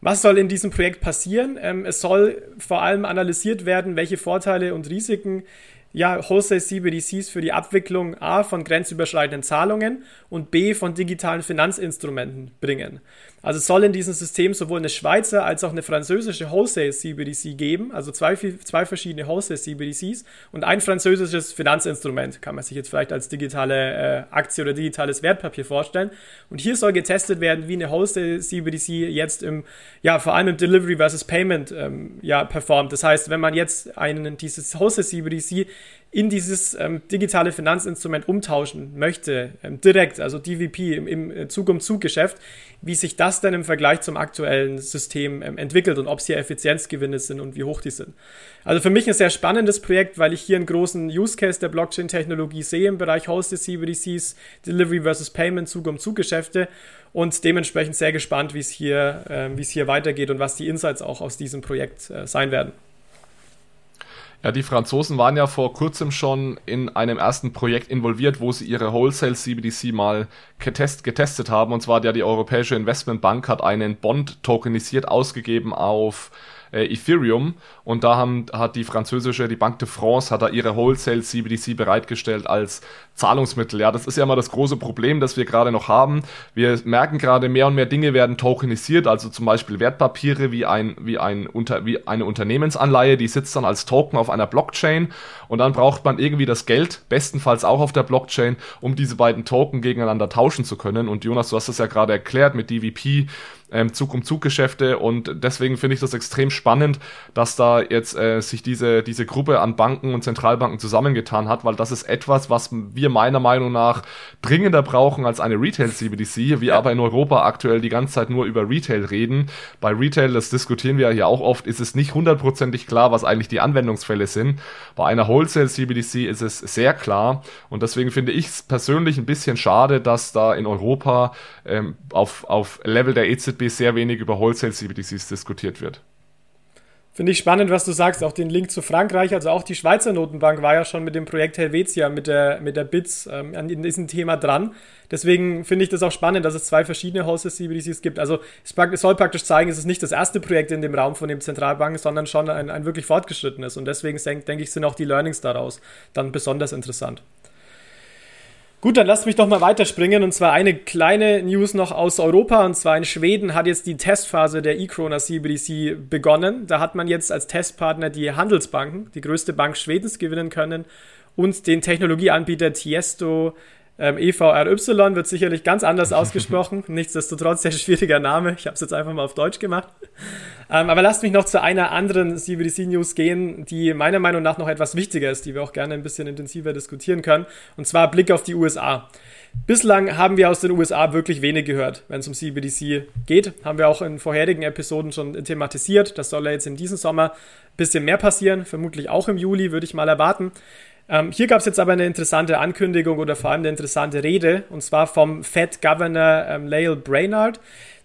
[SPEAKER 2] Was soll in diesem Projekt passieren? Ähm, es soll vor allem analysiert werden, welche Vorteile und Risiken ja, Wholesale CBDCs für die Abwicklung A von grenzüberschreitenden Zahlungen und B von digitalen Finanzinstrumenten bringen. Also soll in diesem System sowohl eine Schweizer als auch eine französische Wholesale CBDC geben, also zwei, zwei verschiedene Wholesale CBDCs und ein französisches Finanzinstrument, kann man sich jetzt vielleicht als digitale äh, Aktie oder digitales Wertpapier vorstellen. Und hier soll getestet werden, wie eine Wholesale CBDC jetzt im, ja, vor allem im Delivery versus Payment ähm, ja, performt. Das heißt, wenn man jetzt einen, dieses Wholesale CBDC in dieses ähm, digitale Finanzinstrument umtauschen möchte, ähm, direkt, also DVP im, im äh, Zug-um-Zug-Geschäft, wie sich das denn im Vergleich zum aktuellen System ähm, entwickelt und ob es hier Effizienzgewinne sind und wie hoch die sind. Also für mich ein sehr spannendes Projekt, weil ich hier einen großen Use Case der Blockchain-Technologie sehe im Bereich Hosted CBDCs, Delivery versus Payment, Zug-um-Zug-Geschäfte und dementsprechend sehr gespannt, wie es hier, äh, hier weitergeht und was die Insights auch aus diesem Projekt äh, sein werden.
[SPEAKER 1] Ja, die Franzosen waren ja vor kurzem schon in einem ersten Projekt involviert, wo sie ihre Wholesale CBDC mal getest, getestet haben. Und zwar ja die Europäische Investmentbank hat einen Bond tokenisiert ausgegeben auf äh, Ethereum und da haben, hat die französische, die Banque de France, hat da ihre Wholesale CBDC bereitgestellt als Zahlungsmittel. Ja, das ist ja immer das große Problem, das wir gerade noch haben. Wir merken gerade, mehr und mehr Dinge werden tokenisiert, also zum Beispiel Wertpapiere wie, ein, wie, ein, unter, wie eine Unternehmensanleihe, die sitzt dann als Token auf einer Blockchain und dann braucht man irgendwie das Geld, bestenfalls auch auf der Blockchain, um diese beiden Token gegeneinander tauschen zu können. Und Jonas, du hast das ja gerade erklärt mit DVP, ähm, Zug-um-Zug-Geschäfte und deswegen finde ich das extrem spannend, dass da jetzt äh, sich diese, diese Gruppe an Banken und Zentralbanken zusammengetan hat, weil das ist etwas, was wir meiner Meinung nach dringender brauchen als eine Retail-CBDC, wir aber in Europa aktuell die ganze Zeit nur über Retail reden. Bei Retail, das diskutieren wir ja auch oft, ist es nicht hundertprozentig klar, was eigentlich die Anwendungsfälle sind. Bei einer Wholesale-CBDC ist es sehr klar und deswegen finde ich es persönlich ein bisschen schade, dass da in Europa ähm, auf, auf Level der EZB sehr wenig über Wholesale-CBDCs diskutiert wird.
[SPEAKER 2] Finde ich spannend, was du sagst. Auch den Link zu Frankreich, also auch die Schweizer Notenbank war ja schon mit dem Projekt Helvetia, mit der, mit der BITS ähm, an diesem Thema dran. Deswegen finde ich das auch spannend, dass es zwei verschiedene Houses CBDCs gibt. Also es, soll praktisch zeigen, es ist nicht das erste Projekt in dem Raum von dem Zentralbanken, sondern schon ein, ein wirklich fortgeschrittenes. Und deswegen denke ich, sind auch die Learnings daraus dann besonders interessant. Gut, dann lasst mich doch mal weiterspringen. Und zwar eine kleine News noch aus Europa. Und zwar in Schweden hat jetzt die Testphase der e-Krona CBDC begonnen. Da hat man jetzt als Testpartner die Handelsbanken, die größte Bank Schwedens, gewinnen können. Und den Technologieanbieter Tiesto ähm, EVRY wird sicherlich ganz anders ausgesprochen. Nichtsdestotrotz sehr schwieriger Name. Ich habe es jetzt einfach mal auf Deutsch gemacht. Ähm, aber lasst mich noch zu einer anderen CBDC-News gehen, die meiner Meinung nach noch etwas wichtiger ist, die wir auch gerne ein bisschen intensiver diskutieren können. Und zwar Blick auf die USA. Bislang haben wir aus den USA wirklich wenig gehört, wenn es um CBDC geht. Haben wir auch in vorherigen Episoden schon thematisiert. Das soll ja jetzt in diesem Sommer ein bisschen mehr passieren, vermutlich auch im Juli, würde ich mal erwarten. Ähm, hier gab es jetzt aber eine interessante Ankündigung oder vor allem eine interessante Rede, und zwar vom Fed Governor ähm, Lael Brainard.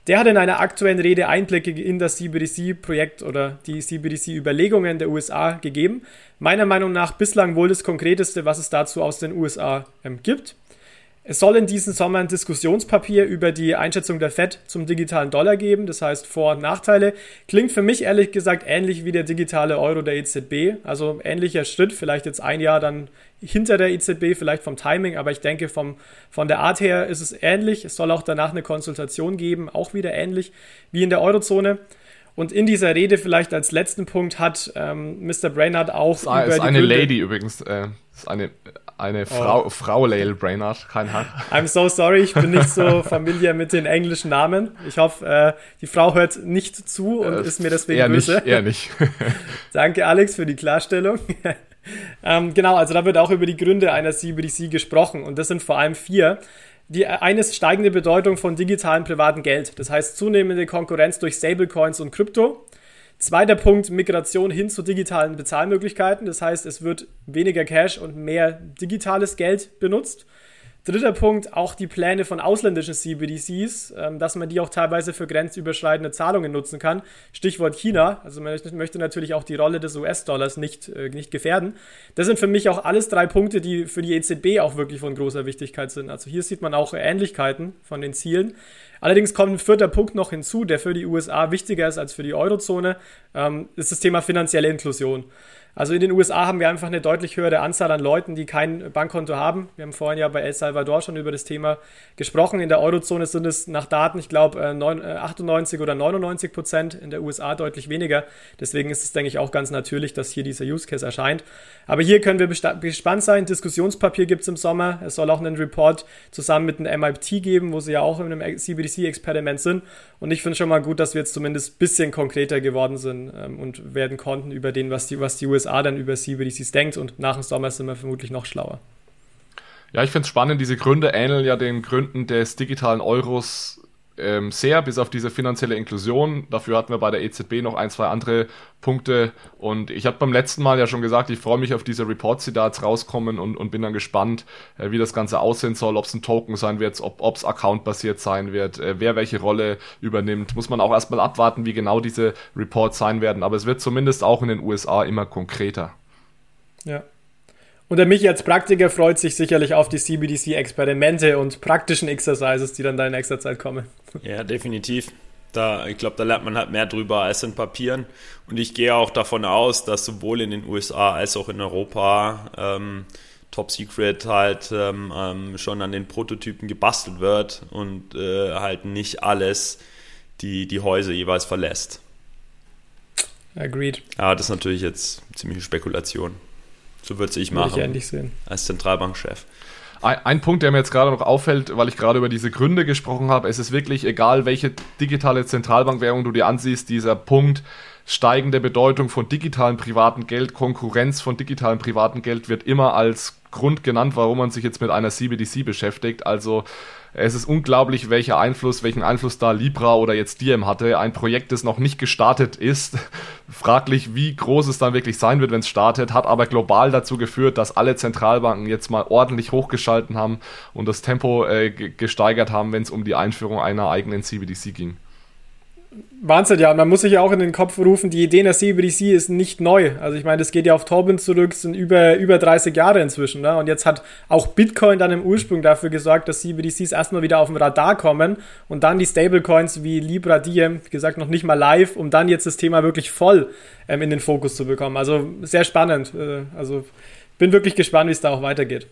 [SPEAKER 2] Der hat in einer aktuellen Rede Einblicke in das CBDC-Projekt oder die CBDC-Überlegungen der USA gegeben. Meiner Meinung nach bislang wohl das Konkreteste, was es dazu aus den USA ähm, gibt. Es soll in diesem Sommer ein Diskussionspapier über die Einschätzung der FED zum digitalen Dollar geben, das heißt Vor- und Nachteile. Klingt für mich ehrlich gesagt ähnlich wie der digitale Euro der EZB, also ähnlicher Schritt, vielleicht jetzt ein Jahr dann hinter der EZB, vielleicht vom Timing, aber ich denke vom, von der Art her ist es ähnlich. Es soll auch danach eine Konsultation geben, auch wieder ähnlich wie in der Eurozone. Und in dieser Rede vielleicht als letzten Punkt hat ähm, Mr. Brainard auch
[SPEAKER 1] ist, über ist eine Gründe Lady übrigens, äh, ist eine eine oh. Frau, Frau Lael Brainard, kein Hack.
[SPEAKER 2] I'm so sorry, ich bin nicht so familiar mit den englischen Namen. Ich hoffe, äh, die Frau hört nicht zu und äh, ist mir deswegen
[SPEAKER 1] eher
[SPEAKER 2] böse.
[SPEAKER 1] Nicht, eher nicht.
[SPEAKER 2] Danke, Alex, für die Klarstellung. ähm, genau, also da wird auch über die Gründe einer CBDC gesprochen und das sind vor allem vier. Die eine ist steigende Bedeutung von digitalem privaten Geld, das heißt zunehmende Konkurrenz durch Stablecoins und Krypto. Zweiter Punkt, Migration hin zu digitalen Bezahlmöglichkeiten. Das heißt, es wird weniger Cash und mehr digitales Geld benutzt. Dritter Punkt, auch die Pläne von ausländischen CBDCs, ähm, dass man die auch teilweise für grenzüberschreitende Zahlungen nutzen kann. Stichwort China. Also man möchte natürlich auch die Rolle des US-Dollars nicht, äh, nicht gefährden. Das sind für mich auch alles drei Punkte, die für die EZB auch wirklich von großer Wichtigkeit sind. Also hier sieht man auch Ähnlichkeiten von den Zielen. Allerdings kommt ein vierter Punkt noch hinzu, der für die USA wichtiger ist als für die Eurozone, ähm, ist das Thema finanzielle Inklusion. Also in den USA haben wir einfach eine deutlich höhere Anzahl an Leuten, die kein Bankkonto haben. Wir haben vorhin ja bei El Salvador schon über das Thema gesprochen. In der Eurozone sind es nach Daten, ich glaube, 98 oder 99 Prozent, in der USA deutlich weniger. Deswegen ist es, denke ich, auch ganz natürlich, dass hier dieser Use Case erscheint. Aber hier können wir gespannt sein. Diskussionspapier gibt es im Sommer. Es soll auch einen Report zusammen mit dem MIT geben, wo sie ja auch in einem CBDC-Experiment sind. Und ich finde schon mal gut, dass wir jetzt zumindest ein bisschen konkreter geworden sind ähm, und werden konnten über den, was die, was die USA USA dann über CBDCs denkt und nach dem Sommer sind wir vermutlich noch schlauer.
[SPEAKER 1] Ja, ich finde es spannend, diese Gründe ähneln ja den Gründen des digitalen Euros ähm, sehr, bis auf diese finanzielle Inklusion. Dafür hatten wir bei der EZB noch ein, zwei andere Punkte. Und ich habe beim letzten Mal ja schon gesagt, ich freue mich auf diese Reports, die da jetzt rauskommen und, und bin dann gespannt, äh, wie das Ganze aussehen soll, ob es ein Token sein wird, ob es accountbasiert sein wird, äh, wer welche Rolle übernimmt. Muss man auch erstmal abwarten, wie genau diese Reports sein werden. Aber es wird zumindest auch in den USA immer konkreter.
[SPEAKER 2] Ja. Und der Michi als Praktiker freut sich sicherlich auf die CBDC-Experimente und praktischen Exercises, die dann da in nächster Zeit kommen.
[SPEAKER 3] Ja, definitiv. Da, ich glaube, da lernt man halt mehr drüber als in Papieren. Und ich gehe auch davon aus, dass sowohl in den USA als auch in Europa ähm, Top Secret halt ähm, ähm, schon an den Prototypen gebastelt wird und äh, halt nicht alles die, die Häuser jeweils verlässt.
[SPEAKER 2] Agreed.
[SPEAKER 3] Ja, das ist natürlich jetzt ziemliche Spekulation. So würde ich machen. Würde
[SPEAKER 2] ich ähnlich sehen.
[SPEAKER 3] Als Zentralbankchef.
[SPEAKER 1] Ein, ein, Punkt, der mir jetzt gerade noch auffällt, weil ich gerade über diese Gründe gesprochen habe, es ist wirklich egal, welche digitale Zentralbankwährung du dir ansiehst, dieser Punkt steigende Bedeutung von digitalem privaten Geld, Konkurrenz von digitalem privaten Geld wird immer als Grund genannt, warum man sich jetzt mit einer CBDC beschäftigt. Also es ist unglaublich, welcher Einfluss, welchen Einfluss da Libra oder jetzt Diem hatte. Ein Projekt, das noch nicht gestartet ist. Fraglich, wie groß es dann wirklich sein wird, wenn es startet, hat aber global dazu geführt, dass alle Zentralbanken jetzt mal ordentlich hochgeschalten haben und das Tempo äh, gesteigert haben, wenn es um die Einführung einer eigenen CBDC ging.
[SPEAKER 2] Wahnsinn, ja. Man muss sich ja auch in den Kopf rufen, die Idee der CBDC ist nicht neu. Also ich meine, das geht ja auf Tobin zurück, sind über, über 30 Jahre inzwischen. Ne? Und jetzt hat auch Bitcoin dann im Ursprung dafür gesorgt, dass CBDCs erstmal wieder auf dem Radar kommen und dann die Stablecoins wie Libra, Diem, wie gesagt, noch nicht mal live, um dann jetzt das Thema wirklich voll ähm, in den Fokus zu bekommen. Also sehr spannend. Äh, also bin wirklich gespannt, wie es da auch weitergeht.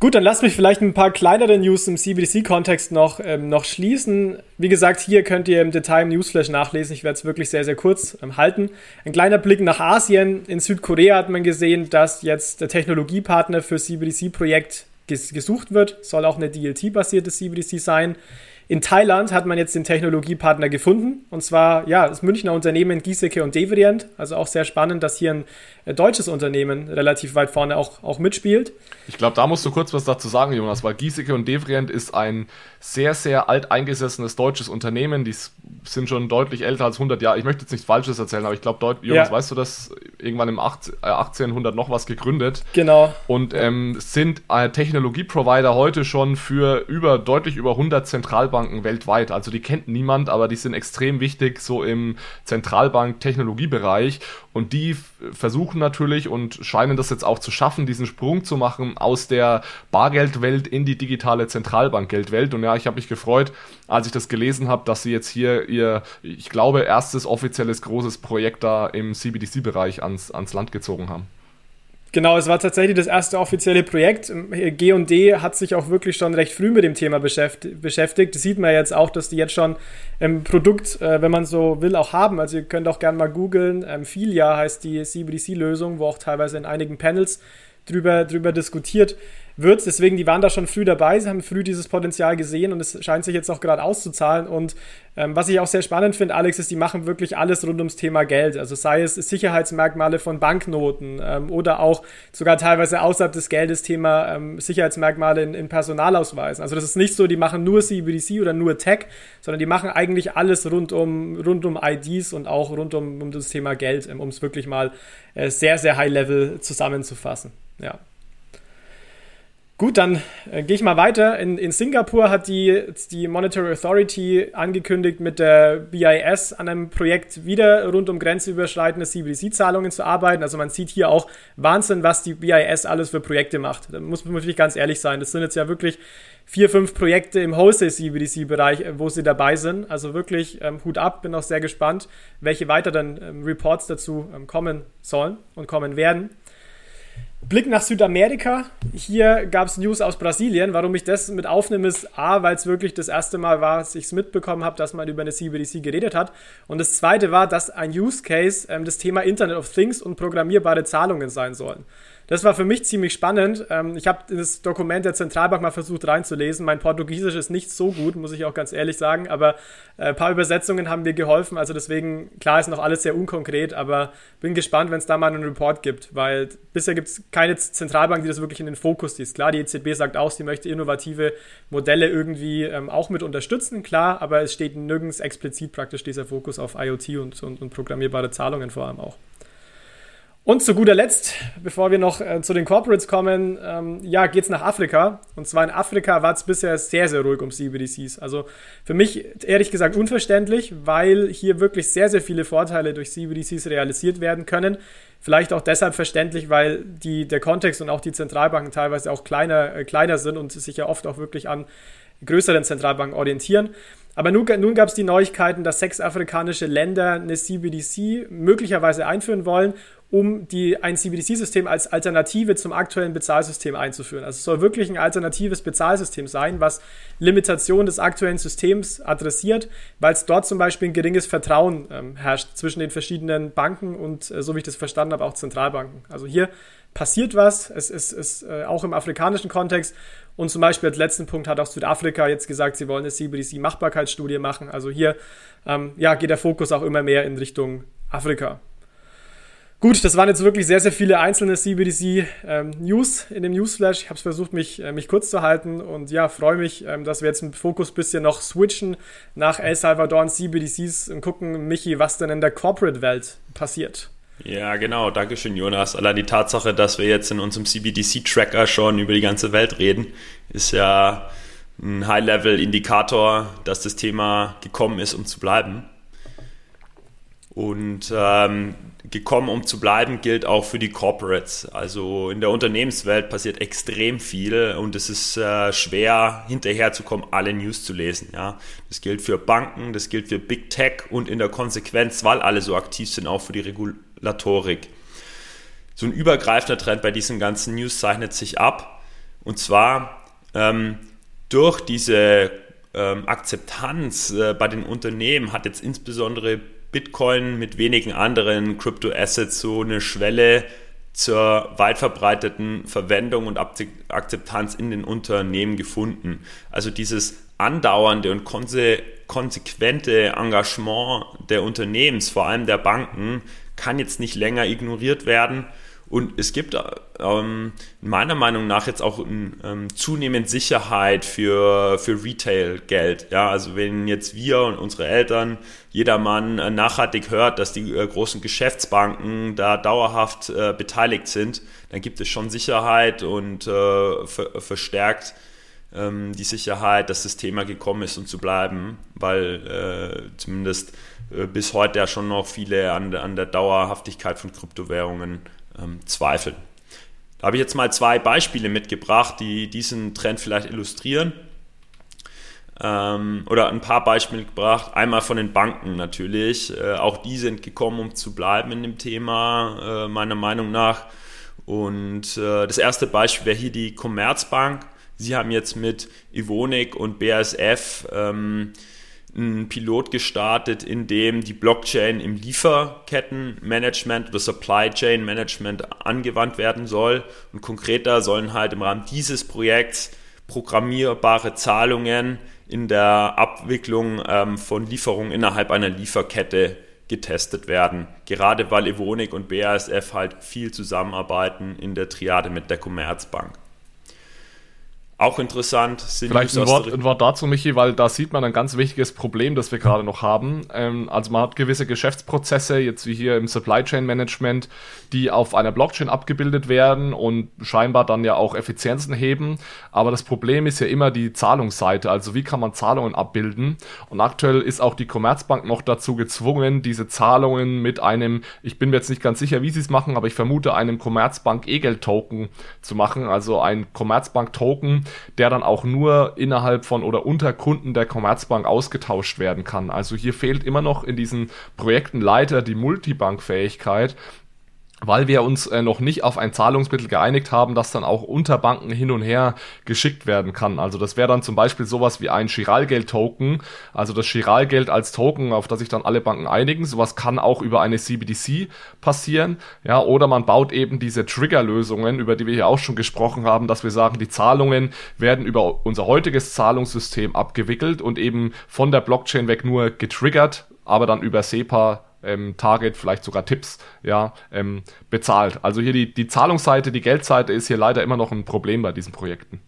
[SPEAKER 2] Gut, dann lasst mich vielleicht ein paar kleinere News im CBDC-Kontext noch, ähm, noch schließen. Wie gesagt, hier könnt ihr im Detail im Newsflash nachlesen. Ich werde es wirklich sehr, sehr kurz ähm, halten. Ein kleiner Blick nach Asien. In Südkorea hat man gesehen, dass jetzt der Technologiepartner für CBDC-Projekt ges gesucht wird. Soll auch eine DLT-basierte CBDC sein. In Thailand hat man jetzt den Technologiepartner gefunden. Und zwar, ja, das Münchner Unternehmen Giesecke und Devrient. Also auch sehr spannend, dass hier ein äh, deutsches Unternehmen relativ weit vorne auch, auch mitspielt.
[SPEAKER 1] Ich glaube, da musst du kurz was dazu sagen, Jonas, weil Giesecke und Devrient ist ein sehr, sehr alt eingesessenes deutsches Unternehmen. Die sind schon deutlich älter als 100 Jahre. Ich möchte jetzt nichts Falsches erzählen, aber ich glaube, Jonas, ja. weißt du das? Irgendwann im 1800 äh, noch was gegründet.
[SPEAKER 2] Genau.
[SPEAKER 1] Und ähm, sind äh, Technologieprovider heute schon für über, deutlich über 100 Zentralbanken weltweit. Also die kennt niemand, aber die sind extrem wichtig so im Zentralbank-Technologiebereich. Und die versuchen natürlich und scheinen das jetzt auch zu schaffen, diesen Sprung zu machen aus der Bargeldwelt in die digitale Zentralbankgeldwelt. Und ja, ich habe mich gefreut, als ich das gelesen habe, dass sie jetzt hier ihr, ich glaube, erstes offizielles großes Projekt da im CBDC-Bereich ans, ans Land gezogen haben.
[SPEAKER 2] Genau, es war tatsächlich das erste offizielle Projekt. G&D hat sich auch wirklich schon recht früh mit dem Thema beschäftigt. Das sieht man jetzt auch, dass die jetzt schon ein Produkt, äh, wenn man so will, auch haben. Also ihr könnt auch gerne mal googeln. Ähm, Filia heißt die CBDC-Lösung, wo auch teilweise in einigen Panels drüber, drüber diskutiert wird. Deswegen, die waren da schon früh dabei, sie haben früh dieses Potenzial gesehen und es scheint sich jetzt auch gerade auszuzahlen. Und ähm, was ich auch sehr spannend finde, Alex, ist, die machen wirklich alles rund ums Thema Geld. Also sei es Sicherheitsmerkmale von Banknoten ähm, oder auch sogar teilweise außerhalb des Geldes Thema ähm, Sicherheitsmerkmale in, in, Personalausweisen. Also das ist nicht so, die machen nur CBDC oder nur Tech, sondern die machen eigentlich alles rund um, rund um IDs und auch rund um, um das Thema Geld, ähm, um es wirklich mal äh, sehr, sehr high-level zusammenzufassen. Ja. Gut, dann äh, gehe ich mal weiter. In, in Singapur hat die, die Monetary Authority angekündigt, mit der BIS an einem Projekt wieder rund um grenzüberschreitende CBDC-Zahlungen zu arbeiten. Also man sieht hier auch Wahnsinn, was die BIS alles für Projekte macht. Da muss man wirklich ganz ehrlich sein. Das sind jetzt ja wirklich vier, fünf Projekte im Wholesale-CBDC-Bereich, äh, wo sie dabei sind. Also wirklich ähm, Hut ab, bin auch sehr gespannt, welche weiteren ähm, Reports dazu ähm, kommen sollen und kommen werden. Blick nach Südamerika. Hier gab es News aus Brasilien. Warum ich das mit aufnehme, ist A, weil es wirklich das erste Mal war, dass ich es mitbekommen habe, dass man über eine CBDC geredet hat. Und das zweite war, dass ein Use Case ähm, das Thema Internet of Things und programmierbare Zahlungen sein sollen. Das war für mich ziemlich spannend. Ähm, ich habe das Dokument der Zentralbank mal versucht reinzulesen. Mein Portugiesisch ist nicht so gut, muss ich auch ganz ehrlich sagen, aber äh, ein paar Übersetzungen haben mir geholfen. Also deswegen, klar ist noch alles sehr unkonkret, aber bin gespannt, wenn es da mal einen Report gibt, weil bisher gibt es keine Zentralbank, die das wirklich in den Fokus zieht. Klar, die EZB sagt auch, sie möchte innovative Modelle irgendwie ähm, auch mit unterstützen, klar, aber es steht nirgends explizit praktisch dieser Fokus auf IoT und, und, und programmierbare Zahlungen vor allem auch. Und zu guter Letzt, bevor wir noch äh, zu den Corporates kommen, ähm, ja, geht's nach Afrika. Und zwar in Afrika war es bisher sehr, sehr ruhig um CBDCs. Also für mich ehrlich gesagt unverständlich, weil hier wirklich sehr, sehr viele Vorteile durch CBDCs realisiert werden können. Vielleicht auch deshalb verständlich, weil die, der Kontext und auch die Zentralbanken teilweise auch kleiner, äh, kleiner sind und sich ja oft auch wirklich an größeren Zentralbanken orientieren. Aber nun, nun gab es die Neuigkeiten, dass sechs afrikanische Länder eine CBDC möglicherweise einführen wollen um die, ein CBDC-System als Alternative zum aktuellen Bezahlsystem einzuführen. Also es soll wirklich ein alternatives Bezahlsystem sein, was Limitationen des aktuellen Systems adressiert, weil es dort zum Beispiel ein geringes Vertrauen ähm, herrscht zwischen den verschiedenen Banken und, äh, so wie ich das verstanden habe, auch Zentralbanken. Also hier passiert was, es ist, ist äh, auch im afrikanischen Kontext. Und zum Beispiel als letzten Punkt hat auch Südafrika jetzt gesagt, sie wollen eine CBDC-Machbarkeitsstudie machen. Also hier ähm, ja, geht der Fokus auch immer mehr in Richtung Afrika. Gut, das waren jetzt wirklich sehr, sehr viele einzelne CBDC-News ähm, in dem Newsflash. Ich habe es versucht, mich, äh, mich kurz zu halten und ja, freue mich, ähm, dass wir jetzt im Fokus bisschen noch switchen nach El Salvador und CBDCs und gucken, Michi, was denn in der Corporate-Welt passiert.
[SPEAKER 3] Ja, genau. Dankeschön, Jonas. Allein die Tatsache, dass wir jetzt in unserem CBDC-Tracker schon über die ganze Welt reden, ist ja ein High-Level-Indikator, dass das Thema gekommen ist, um zu bleiben. Und ähm, gekommen, um zu bleiben, gilt auch für die Corporates. Also in der Unternehmenswelt passiert extrem viel und es ist äh, schwer, hinterherzukommen, alle News zu lesen. Ja? Das gilt für Banken, das gilt für Big Tech und in der Konsequenz, weil alle so aktiv sind, auch für die Regulatorik. So ein übergreifender Trend bei diesen ganzen News zeichnet sich ab. Und zwar ähm, durch diese ähm, Akzeptanz äh, bei den Unternehmen hat jetzt insbesondere Bitcoin mit wenigen anderen Crypto-Assets so eine Schwelle zur weit verbreiteten Verwendung und Akzeptanz in den Unternehmen gefunden. Also dieses andauernde und konse konsequente Engagement der Unternehmens, vor allem der Banken, kann jetzt nicht länger ignoriert werden und es gibt ähm, meiner Meinung nach jetzt auch ähm, zunehmend Sicherheit für, für Retail-Geld. Ja, also wenn jetzt wir und unsere Eltern, jedermann äh, nachhaltig hört, dass die äh, großen Geschäftsbanken da dauerhaft äh, beteiligt sind, dann gibt es schon Sicherheit und äh, ver verstärkt ähm, die Sicherheit, dass das Thema gekommen ist, um zu bleiben, weil äh, zumindest äh, bis heute ja schon noch viele an, an der Dauerhaftigkeit von Kryptowährungen ähm, zweifeln. Da habe ich jetzt mal zwei Beispiele mitgebracht, die diesen Trend vielleicht illustrieren. Ähm, oder ein paar Beispiele gebracht. Einmal von den Banken natürlich. Äh, auch die sind gekommen, um zu bleiben in dem Thema, äh, meiner Meinung nach. Und äh, das erste Beispiel wäre hier die Commerzbank. Sie haben jetzt mit Ivonik und BASF ähm, ein Pilot gestartet, in dem die Blockchain im Lieferkettenmanagement oder Supply Chain Management angewandt werden soll. Und konkreter sollen halt im Rahmen dieses Projekts programmierbare Zahlungen in der Abwicklung ähm, von Lieferungen innerhalb einer Lieferkette getestet werden. Gerade weil Evonik und BASF halt viel zusammenarbeiten in der Triade mit der Commerzbank. Auch interessant
[SPEAKER 1] sind Vielleicht ein Wort, ein Wort, dazu, Michi, weil da sieht man ein ganz wichtiges Problem, das wir gerade noch haben. Ähm, also man hat gewisse Geschäftsprozesse, jetzt wie hier im Supply Chain Management, die auf einer Blockchain abgebildet werden und scheinbar dann ja auch Effizienzen heben. Aber das Problem ist ja immer die Zahlungsseite. Also wie kann man Zahlungen abbilden? Und aktuell ist auch die Commerzbank noch dazu gezwungen, diese Zahlungen mit einem, ich bin mir jetzt nicht ganz sicher, wie sie es machen, aber ich vermute einem Commerzbank E-Geld-Token zu machen. Also ein Commerzbank-Token, der dann auch nur innerhalb von oder unter Kunden der Commerzbank ausgetauscht werden kann. Also hier fehlt immer noch in diesen Projekten leider die Multibankfähigkeit weil wir uns äh, noch nicht auf ein Zahlungsmittel geeinigt haben, das dann auch unter Banken hin und her geschickt werden kann. Also das wäre dann zum Beispiel sowas wie ein Chiralgeld-Token, also das Chiralgeld als Token, auf das sich dann alle Banken einigen. Sowas kann auch über eine CBDC passieren, ja, oder man baut eben diese Trigger-Lösungen, über die wir hier auch schon gesprochen haben, dass wir sagen, die Zahlungen werden über unser heutiges Zahlungssystem abgewickelt und eben von der Blockchain weg nur getriggert, aber dann über SEPA ähm, Target, vielleicht sogar Tipps, ja, ähm, bezahlt. Also hier die, die Zahlungsseite, die Geldseite ist hier leider immer noch ein Problem bei diesen Projekten.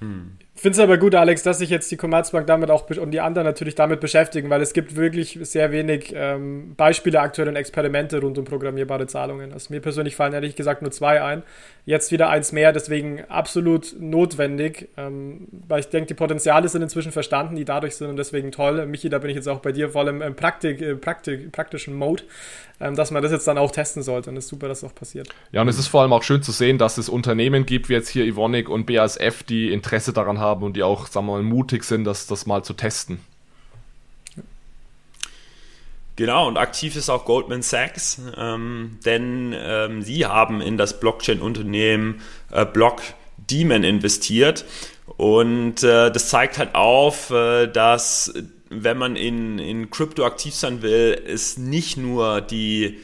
[SPEAKER 2] Hm finde es aber gut, Alex, dass sich jetzt die Commerzbank damit auch und die anderen natürlich damit beschäftigen, weil es gibt wirklich sehr wenig ähm, Beispiele aktuell und Experimente rund um programmierbare Zahlungen. Also mir persönlich fallen ehrlich gesagt nur zwei ein. Jetzt wieder eins mehr, deswegen absolut notwendig, ähm, weil ich denke, die Potenziale sind inzwischen verstanden, die dadurch sind und deswegen toll. Michi, da bin ich jetzt auch bei dir vor allem im Praktik, äh, Praktik, praktischen Mode, ähm, dass man das jetzt dann auch testen sollte und es ist super, dass das auch passiert.
[SPEAKER 1] Ja, und es ist vor allem auch schön zu sehen, dass es Unternehmen gibt, wie jetzt hier Ivonic und BASF, die Interesse daran haben und die auch, sagen wir mal, mutig sind, das, das mal zu testen.
[SPEAKER 3] Genau, und aktiv ist auch Goldman Sachs, ähm, denn ähm, sie haben in das Blockchain-Unternehmen äh, Block Demon investiert. Und äh, das zeigt halt auf, äh, dass wenn man in, in aktiv sein will, es nicht nur die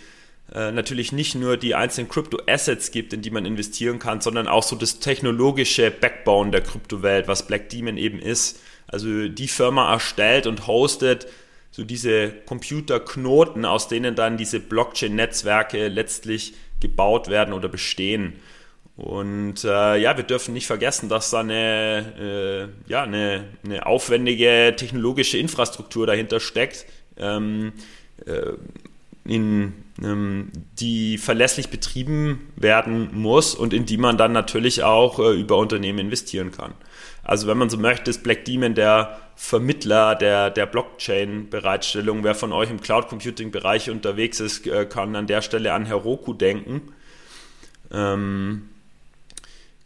[SPEAKER 3] äh, natürlich nicht nur die einzelnen Crypto-Assets gibt, in die man investieren kann, sondern auch so das technologische Backbone der Kryptowelt, was Black Demon eben ist. Also die Firma erstellt und hostet so diese Computerknoten, aus denen dann diese Blockchain-Netzwerke letztlich gebaut werden oder bestehen. Und äh, ja, wir dürfen nicht vergessen, dass da eine, äh, ja, eine, eine aufwendige technologische Infrastruktur dahinter steckt. Ähm, äh, in, die verlässlich betrieben werden muss und in die man dann natürlich auch äh, über Unternehmen investieren kann. Also wenn man so möchte, ist Black Demon der Vermittler der, der Blockchain-Bereitstellung. Wer von euch im Cloud-Computing-Bereich unterwegs ist, äh, kann an der Stelle an Heroku denken. Ähm,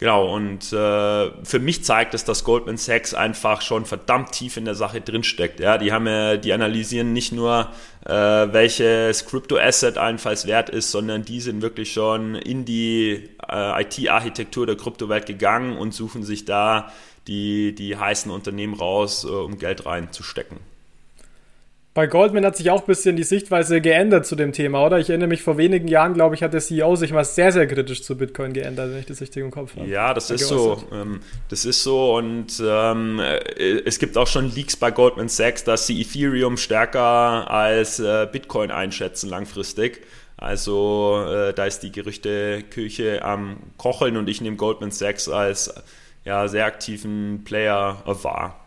[SPEAKER 3] Genau, und äh, für mich zeigt es, dass Goldman Sachs einfach schon verdammt tief in der Sache drinsteckt. Ja, die haben ja, die analysieren nicht nur, äh, welches Crypto-Asset allenfalls wert ist, sondern die sind wirklich schon in die äh, IT-Architektur der Kryptowelt gegangen und suchen sich da die, die heißen Unternehmen raus, äh, um Geld reinzustecken.
[SPEAKER 2] Bei Goldman hat sich auch ein bisschen die Sichtweise geändert zu dem Thema, oder? Ich erinnere mich, vor wenigen Jahren, glaube ich, hat der CEO sich mal sehr, sehr kritisch zu Bitcoin geändert, wenn ich das richtig im Kopf habe.
[SPEAKER 3] Ja, das ist so. Ähm, das ist so und ähm, äh, es gibt auch schon Leaks bei Goldman Sachs, dass sie Ethereum stärker als äh, Bitcoin einschätzen langfristig. Also äh, da ist die Gerüchteküche am Kocheln und ich nehme Goldman Sachs als ja, sehr aktiven Player wahr.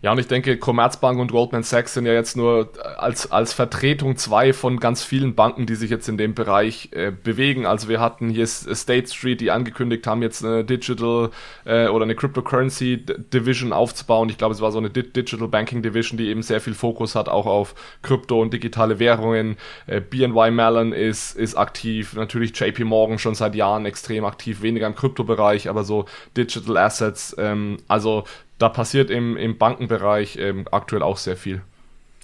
[SPEAKER 1] Ja, und ich denke, Commerzbank und Goldman Sachs sind ja jetzt nur als, als Vertretung zwei von ganz vielen Banken, die sich jetzt in dem Bereich äh, bewegen. Also wir hatten hier State Street, die angekündigt haben, jetzt eine Digital äh, oder eine Cryptocurrency Division aufzubauen. Ich glaube, es war so eine Di Digital Banking Division, die eben sehr viel Fokus hat, auch auf Krypto und digitale Währungen. Äh, BNY Mellon ist, ist aktiv. Natürlich JP Morgan schon seit Jahren extrem aktiv, weniger im Kryptobereich, aber so Digital Assets. Ähm, also da passiert im, im Bankenbereich ähm, aktuell auch sehr viel.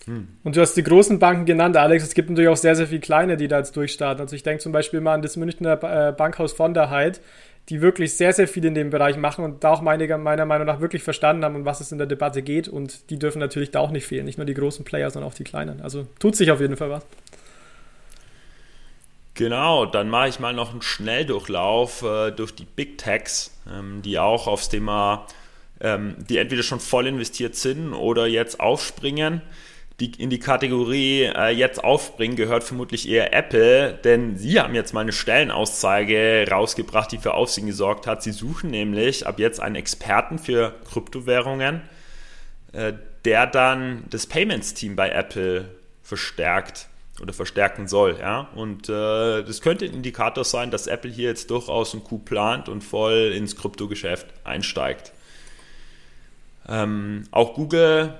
[SPEAKER 2] Hm. Und du hast die großen Banken genannt, Alex. Es gibt natürlich auch sehr, sehr viele kleine, die da jetzt durchstarten. Also ich denke zum Beispiel mal an das Münchner äh, Bankhaus von der Heid, die wirklich sehr, sehr viel in dem Bereich machen und da auch meine, meiner Meinung nach wirklich verstanden haben, um was es in der Debatte geht. Und die dürfen natürlich da auch nicht fehlen. Nicht nur die großen Player, sondern auch die kleinen. Also tut sich auf jeden Fall was.
[SPEAKER 3] Genau, dann mache ich mal noch einen Schnelldurchlauf äh, durch die Big Techs, ähm, die auch aufs Thema, ähm, die entweder schon voll investiert sind oder jetzt aufspringen. Die, in die Kategorie äh, jetzt aufspringen gehört vermutlich eher Apple, denn sie haben jetzt mal eine Stellenauszeit rausgebracht, die für Aufsehen gesorgt hat. Sie suchen nämlich ab jetzt einen Experten für Kryptowährungen, äh, der dann das Payments-Team bei Apple verstärkt oder verstärken soll. Ja? Und äh, das könnte ein Indikator sein, dass Apple hier jetzt durchaus einen Coup plant und voll ins Kryptogeschäft einsteigt. Ähm, auch Google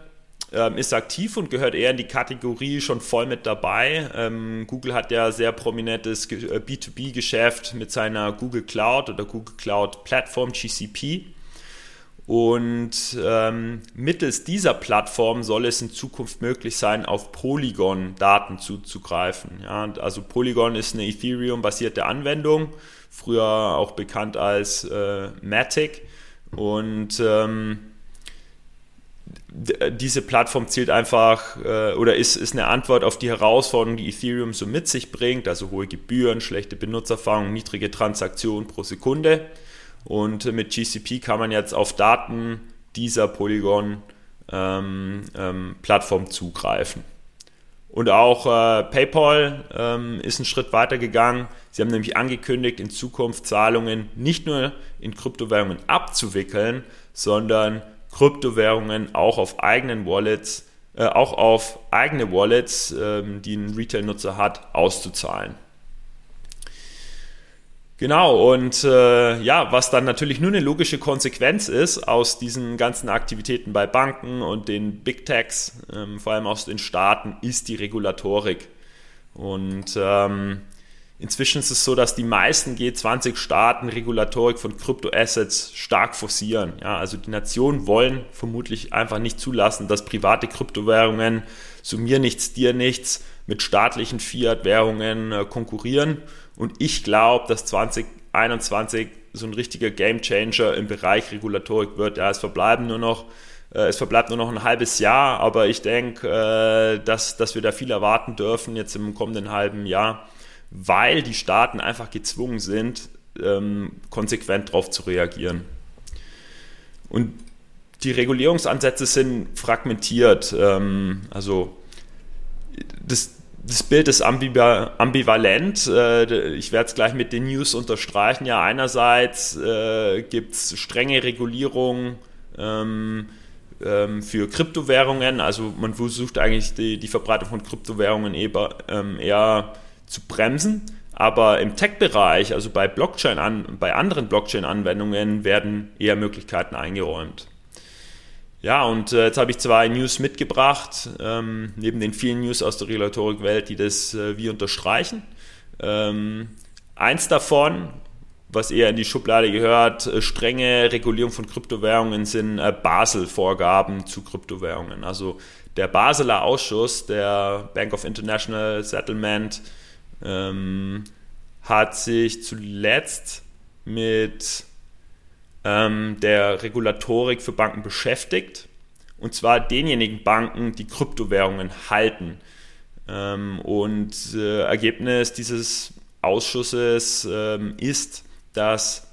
[SPEAKER 3] ähm, ist aktiv und gehört eher in die Kategorie schon voll mit dabei. Ähm, Google hat ja sehr prominentes B2B-Geschäft äh, mit seiner Google Cloud oder Google Cloud Plattform GCP. Und ähm, mittels dieser Plattform soll es in Zukunft möglich sein, auf Polygon-Daten zuzugreifen. Ja, also Polygon ist eine Ethereum-basierte Anwendung, früher auch bekannt als äh, Matic. Und ähm, diese Plattform zielt einfach äh, oder ist, ist eine Antwort auf die Herausforderungen, die Ethereum so mit sich bringt, also hohe Gebühren, schlechte Benutzerfahrung, niedrige Transaktionen pro Sekunde. Und mit GCP kann man jetzt auf Daten dieser Polygon-Plattform ähm, ähm, zugreifen. Und auch äh, PayPal ähm, ist einen Schritt weiter gegangen. Sie haben nämlich angekündigt, in Zukunft Zahlungen nicht nur in Kryptowährungen abzuwickeln, sondern Kryptowährungen auch auf eigenen Wallets, äh, auch auf eigene Wallets, ähm, die ein Retail-Nutzer hat, auszuzahlen. Genau, und äh, ja, was dann natürlich nur eine logische Konsequenz ist aus diesen ganzen Aktivitäten bei Banken und den Big Techs, ähm, vor allem aus den Staaten, ist die Regulatorik. Und ähm, inzwischen ist es so, dass die meisten G20-Staaten Regulatorik von Kryptoassets stark forcieren. Ja, also die Nationen wollen vermutlich einfach nicht zulassen, dass private Kryptowährungen, so mir nichts, dir nichts, mit staatlichen Fiat-Währungen äh, konkurrieren. Und ich glaube, dass 2021 so ein richtiger Gamechanger im Bereich Regulatorik wird. Ja, es verbleiben nur noch äh, es verbleibt nur noch ein halbes Jahr, aber ich denke, äh, dass, dass wir da viel erwarten dürfen jetzt im kommenden halben Jahr, weil die Staaten einfach gezwungen sind, ähm, konsequent darauf zu reagieren. Und die Regulierungsansätze sind fragmentiert. Ähm, also das, das Bild ist ambivalent. Äh, ich werde es gleich mit den News unterstreichen. Ja, einerseits äh, gibt es strenge Regulierung ähm, ähm, für Kryptowährungen. Also man versucht eigentlich die, die Verbreitung von Kryptowährungen ähm, eher zu bremsen. Aber im Tech-Bereich, also bei Blockchain an, bei anderen Blockchain-Anwendungen, werden eher Möglichkeiten eingeräumt. Ja, und äh, jetzt habe ich zwei News mitgebracht, ähm, neben den vielen News aus der Regulatorik-Welt, die das äh, wie unterstreichen. Ähm, eins davon, was eher in die Schublade gehört, äh, strenge Regulierung von Kryptowährungen sind äh, Basel-Vorgaben zu Kryptowährungen. Also der Baseler Ausschuss der Bank of International Settlement ähm, hat sich zuletzt mit ähm, der Regulatorik für Banken beschäftigt. Und zwar denjenigen Banken, die Kryptowährungen halten. Ähm, und äh, Ergebnis dieses Ausschusses ähm, ist, dass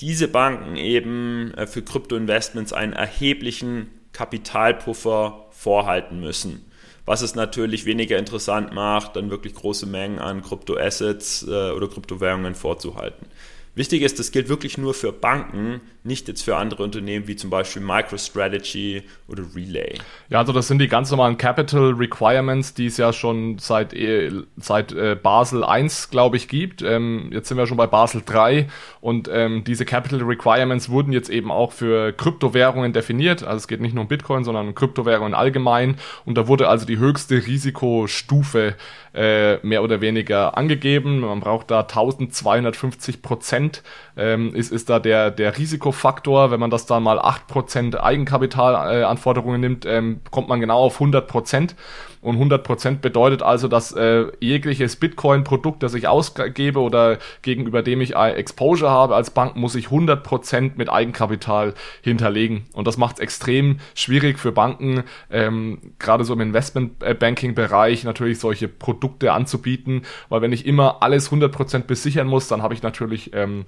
[SPEAKER 3] diese Banken eben äh, für Kryptoinvestments einen erheblichen Kapitalpuffer vorhalten müssen. Was es natürlich weniger interessant macht, dann wirklich große Mengen an Kryptoassets äh, oder Kryptowährungen vorzuhalten. Wichtig ist, das gilt wirklich nur für Banken, nicht jetzt für andere Unternehmen wie zum Beispiel MicroStrategy oder Relay.
[SPEAKER 1] Ja, also das sind die ganz normalen Capital Requirements, die es ja schon seit, äh, seit äh, Basel 1, glaube ich, gibt. Ähm, jetzt sind wir schon bei Basel 3 und ähm, diese Capital Requirements wurden jetzt eben auch für Kryptowährungen definiert. Also es geht nicht nur um Bitcoin, sondern um Kryptowährungen allgemein. Und da wurde also die höchste Risikostufe äh, mehr oder weniger angegeben. Man braucht da 1250 Prozent, ähm, ist, ist da der, der Risiko Risikofaktor, wenn man das dann mal 8% Eigenkapitalanforderungen äh, nimmt, ähm, kommt man genau auf 100%. Und 100% bedeutet also, dass äh, jegliches Bitcoin-Produkt, das ich ausgebe oder gegenüber dem ich Exposure habe als Bank, muss ich 100% mit Eigenkapital hinterlegen. Und das macht es extrem schwierig für Banken, ähm, gerade so im Investment-Banking-Bereich natürlich solche Produkte anzubieten, weil wenn ich immer alles 100% besichern muss, dann habe ich natürlich ähm,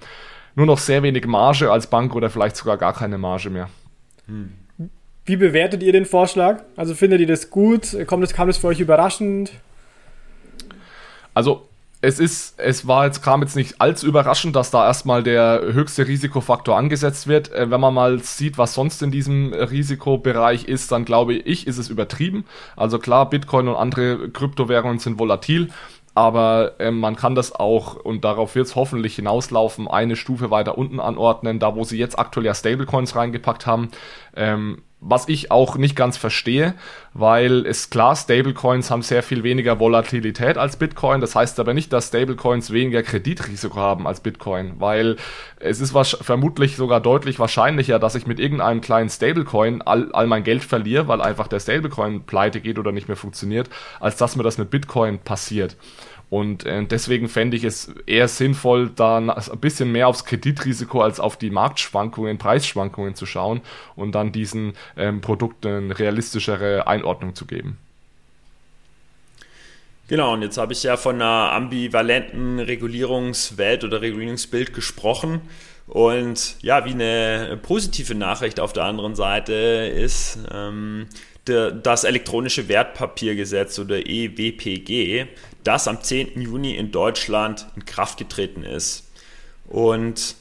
[SPEAKER 1] nur noch sehr wenig Marge als Bank oder vielleicht sogar gar keine Marge mehr.
[SPEAKER 2] Hm. Wie bewertet ihr den Vorschlag? Also findet ihr das gut? Kommt das, kam das für euch überraschend?
[SPEAKER 1] Also es ist, es war jetzt, kam jetzt nicht allzu überraschend, dass da erstmal der höchste Risikofaktor angesetzt wird. Äh, wenn man mal sieht, was sonst in diesem Risikobereich ist, dann glaube ich, ist es übertrieben. Also klar, Bitcoin und andere Kryptowährungen sind volatil, aber äh, man kann das auch, und darauf wird es hoffentlich hinauslaufen, eine Stufe weiter unten anordnen, da wo sie jetzt aktuell ja Stablecoins reingepackt haben. Ähm, was ich auch nicht ganz verstehe, weil es klar, Stablecoins haben sehr viel weniger Volatilität als Bitcoin. Das heißt aber nicht, dass Stablecoins weniger Kreditrisiko haben als Bitcoin, weil es ist vermutlich sogar deutlich wahrscheinlicher, dass ich mit irgendeinem kleinen Stablecoin all, all mein Geld verliere, weil einfach der Stablecoin pleite geht oder nicht mehr funktioniert, als dass mir das mit Bitcoin passiert. Und äh, deswegen fände ich es eher sinnvoll, da ein bisschen mehr aufs Kreditrisiko als auf die Marktschwankungen, Preisschwankungen zu schauen und dann diesen ähm, Produkten realistischere Einordnung zu geben.
[SPEAKER 3] Genau, und jetzt habe ich ja von einer ambivalenten Regulierungswelt oder Regulierungsbild gesprochen. Und ja, wie eine positive Nachricht auf der anderen Seite ist, ähm, der, das elektronische Wertpapiergesetz oder EWPG, das am 10. Juni in Deutschland in Kraft getreten ist. Und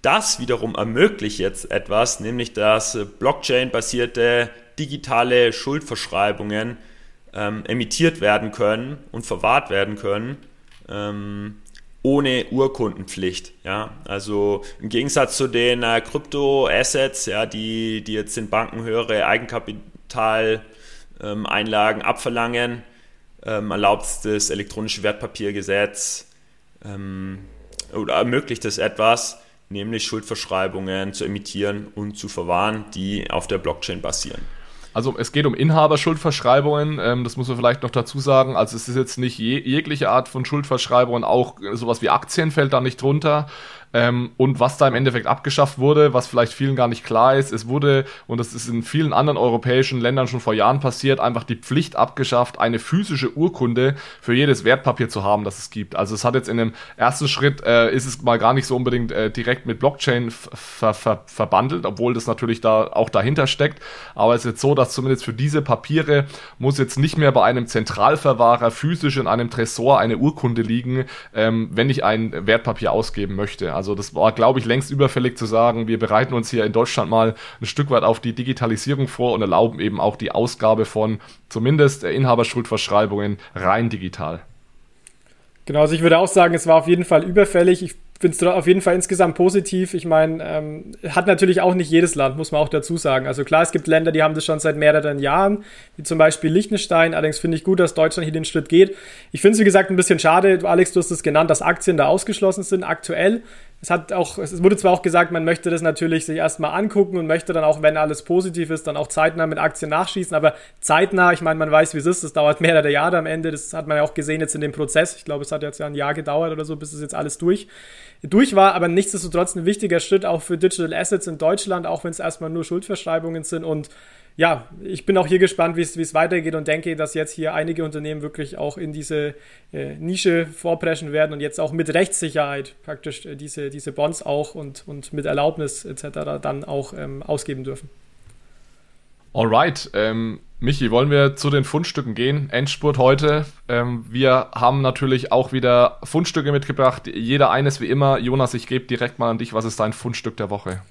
[SPEAKER 3] das wiederum ermöglicht jetzt etwas, nämlich dass Blockchain-basierte digitale Schuldverschreibungen ähm, emittiert werden können und verwahrt werden können. Ähm, ohne Urkundenpflicht. Ja? Also im Gegensatz zu den äh, Krypto-Assets, ja, die, die jetzt den Banken höhere Eigenkapitaleinlagen ähm, abverlangen, ähm, erlaubt das elektronische Wertpapiergesetz ähm, oder ermöglicht es etwas, nämlich Schuldverschreibungen zu emittieren und zu verwahren, die auf der Blockchain basieren.
[SPEAKER 1] Also es geht um Inhaberschuldverschreibungen, ähm, das muss man vielleicht noch dazu sagen. Also es ist jetzt nicht je, jegliche Art von Schuldverschreibungen, auch sowas wie Aktien fällt da nicht drunter. Ähm, und was da im Endeffekt abgeschafft wurde, was vielleicht vielen gar nicht klar ist, es wurde, und das ist in vielen anderen europäischen Ländern schon vor Jahren passiert, einfach die Pflicht abgeschafft, eine physische Urkunde für jedes Wertpapier zu haben, das es gibt. Also es hat jetzt in dem ersten Schritt, äh, ist es mal gar nicht so unbedingt äh, direkt mit Blockchain ver ver verbandelt, obwohl das natürlich da auch dahinter steckt. Aber es ist jetzt so, dass zumindest für diese Papiere muss jetzt nicht mehr bei einem Zentralverwahrer physisch in einem Tresor eine Urkunde liegen, ähm, wenn ich ein Wertpapier ausgeben möchte. Also das war, glaube ich, längst überfällig zu sagen, wir bereiten uns hier in Deutschland mal ein Stück weit auf die Digitalisierung vor und erlauben eben auch die Ausgabe von zumindest Inhaberschuldverschreibungen rein digital.
[SPEAKER 2] Genau, also ich würde auch sagen, es war auf jeden Fall überfällig. Ich finde es auf jeden Fall insgesamt positiv. Ich meine, ähm, hat natürlich auch nicht jedes Land, muss man auch dazu sagen. Also klar, es gibt Länder, die haben das schon seit mehreren Jahren, wie zum Beispiel Liechtenstein. Allerdings finde ich gut, dass Deutschland hier den Schritt geht. Ich finde es, wie gesagt, ein bisschen schade, Alex, du hast es genannt, dass Aktien da ausgeschlossen sind aktuell. Es hat auch, es wurde zwar auch gesagt, man möchte das natürlich sich erstmal angucken und möchte dann auch, wenn alles positiv ist, dann auch zeitnah mit Aktien nachschießen, aber zeitnah, ich meine, man weiß, wie es ist, das dauert mehrere Jahre am Ende, das hat man ja auch gesehen jetzt in dem Prozess. Ich glaube, es hat jetzt ja ein Jahr gedauert oder so, bis es jetzt alles durch durch war, aber nichtsdestotrotz ein wichtiger Schritt auch für Digital Assets in Deutschland, auch wenn es erstmal nur Schuldverschreibungen sind. Und ja, ich bin auch hier gespannt, wie es weitergeht und denke, dass jetzt hier einige Unternehmen wirklich auch in diese äh, Nische vorpreschen werden und jetzt auch mit Rechtssicherheit praktisch äh, diese, diese Bonds auch und, und mit Erlaubnis etc. dann auch ähm, ausgeben dürfen.
[SPEAKER 1] Alright, ähm, Michi, wollen wir zu den Fundstücken gehen? Endspurt heute. Ähm, wir haben natürlich auch wieder Fundstücke mitgebracht. Jeder eines wie immer. Jonas, ich gebe direkt mal an dich. Was ist dein Fundstück der Woche?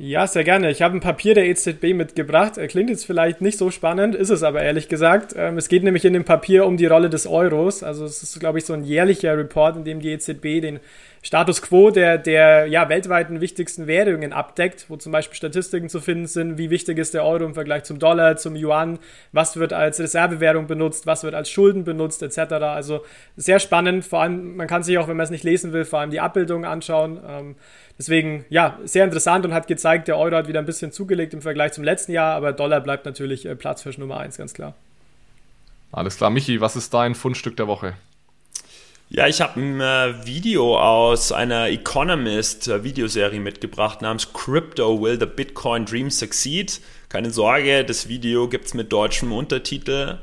[SPEAKER 2] Ja, sehr gerne. Ich habe ein Papier der EZB mitgebracht. Klingt jetzt vielleicht nicht so spannend, ist es aber ehrlich gesagt. Ähm, es geht nämlich in dem Papier um die Rolle des Euros. Also es ist, glaube ich, so ein jährlicher Report, in dem die EZB den Status quo der, der ja, weltweiten wichtigsten Währungen abdeckt, wo zum Beispiel Statistiken zu finden sind, wie wichtig ist der Euro im Vergleich zum Dollar, zum Yuan, was wird als Reservewährung benutzt, was wird als Schulden benutzt, etc. Also sehr spannend, vor allem, man kann sich auch, wenn man es nicht lesen will, vor allem die Abbildungen anschauen. Ähm, Deswegen, ja, sehr interessant und hat gezeigt, der Euro hat wieder ein bisschen zugelegt im Vergleich zum letzten Jahr, aber Dollar bleibt natürlich äh, Platzfisch Nummer 1, ganz klar.
[SPEAKER 1] Alles klar. Michi, was ist dein Fundstück der Woche?
[SPEAKER 3] Ja, ich habe ein äh, Video aus einer Economist-Videoserie mitgebracht namens Crypto Will the Bitcoin Dream Succeed? Keine Sorge, das Video gibt's mit deutschem Untertitel.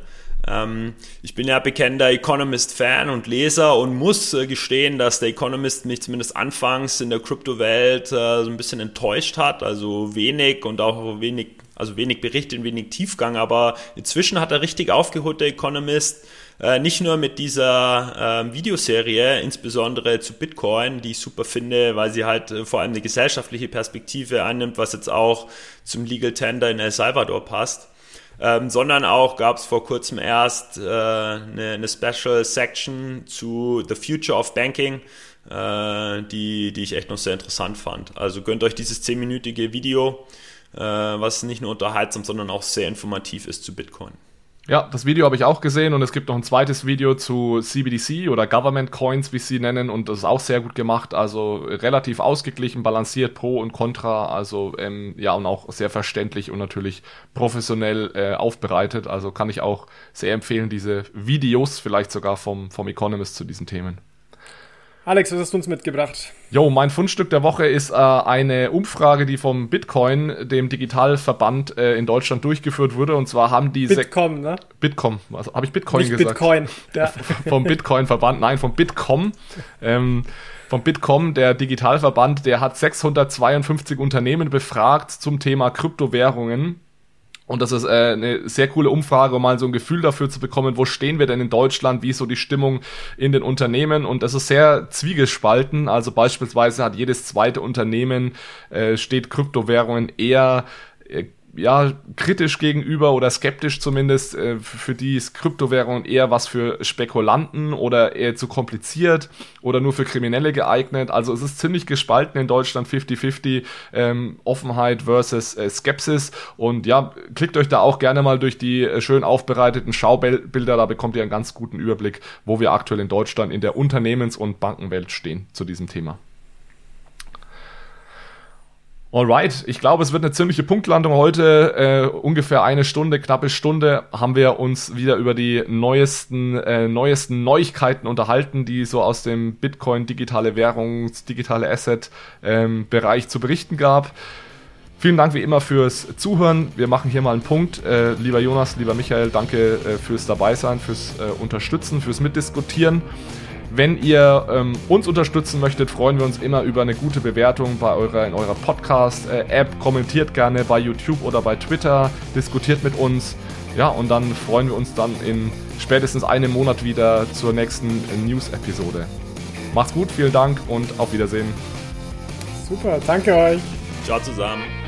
[SPEAKER 3] Ähm, ich bin ja bekennender Economist-Fan und Leser und muss äh, gestehen, dass der Economist mich zumindest anfangs in der Kryptowelt äh, so ein bisschen enttäuscht hat. Also wenig und auch wenig, also wenig Bericht und wenig Tiefgang, aber inzwischen hat er richtig aufgeholt, der Economist. Äh, nicht nur mit dieser äh, Videoserie, insbesondere zu Bitcoin, die ich super finde, weil sie halt vor allem eine gesellschaftliche Perspektive annimmt, was jetzt auch zum Legal Tender in El Salvador passt. Ähm, sondern auch gab es vor kurzem erst äh, eine, eine, Special Section zu The Future of Banking, äh, die, die ich echt noch sehr interessant fand. Also gönnt euch dieses zehnminütige Video, äh, was nicht nur unterhaltsam, sondern auch sehr informativ ist zu Bitcoin.
[SPEAKER 1] Ja, das Video habe ich auch gesehen und es gibt noch ein zweites Video zu CBDC oder Government Coins, wie sie nennen, und das ist auch sehr gut gemacht. Also relativ ausgeglichen, balanciert, Pro und Contra, also ähm, ja und auch sehr verständlich und natürlich professionell äh, aufbereitet. Also kann ich auch sehr empfehlen, diese Videos vielleicht sogar vom, vom Economist zu diesen Themen.
[SPEAKER 2] Alex, was hast du uns mitgebracht?
[SPEAKER 1] Jo, mein Fundstück der Woche ist äh, eine Umfrage, die vom Bitcoin, dem Digitalverband äh, in Deutschland durchgeführt wurde. Und zwar haben die
[SPEAKER 2] Bitkom, ne?
[SPEAKER 1] Bitkom, also, habe ich Bitcoin
[SPEAKER 2] Nicht
[SPEAKER 1] gesagt?
[SPEAKER 2] Bitcoin.
[SPEAKER 1] Ja. vom Bitcoin-Verband, nein, vom Bitkom. Ähm, vom Bitkom, der Digitalverband, der hat 652 Unternehmen befragt zum Thema Kryptowährungen und das ist äh, eine sehr coole Umfrage, um mal so ein Gefühl dafür zu bekommen, wo stehen wir denn in Deutschland, wie ist so die Stimmung in den Unternehmen. Und das ist sehr zwiegespalten. Also beispielsweise hat jedes zweite Unternehmen, äh, steht Kryptowährungen eher äh, ja, kritisch gegenüber oder skeptisch zumindest. Äh, für die ist Kryptowährung eher was für Spekulanten oder eher zu kompliziert oder nur für Kriminelle geeignet. Also es ist ziemlich gespalten in Deutschland 50-50 ähm, Offenheit versus äh, Skepsis. Und ja, klickt euch da auch gerne mal durch die äh, schön aufbereiteten Schaubilder. Da bekommt ihr einen ganz guten Überblick, wo wir aktuell in Deutschland in der Unternehmens- und Bankenwelt stehen zu diesem Thema. Alright, ich glaube, es wird eine ziemliche Punktlandung heute. Äh, ungefähr eine Stunde, knappe Stunde haben wir uns wieder über die neuesten, äh, neuesten Neuigkeiten unterhalten, die so aus dem Bitcoin, digitale Währung, digitale Asset ähm, Bereich zu berichten gab. Vielen Dank wie immer fürs Zuhören. Wir machen hier mal einen Punkt. Äh, lieber Jonas, lieber Michael, danke äh, fürs Dabeisein, fürs äh, Unterstützen, fürs Mitdiskutieren. Wenn ihr ähm, uns unterstützen möchtet, freuen wir uns immer über eine gute Bewertung bei eurer, in eurer Podcast-App. Kommentiert gerne bei YouTube oder bei Twitter, diskutiert mit uns. Ja, und dann freuen wir uns dann in spätestens einem Monat wieder zur nächsten News-Episode. Macht's gut, vielen Dank und auf Wiedersehen.
[SPEAKER 2] Super, danke euch.
[SPEAKER 3] Ciao zusammen.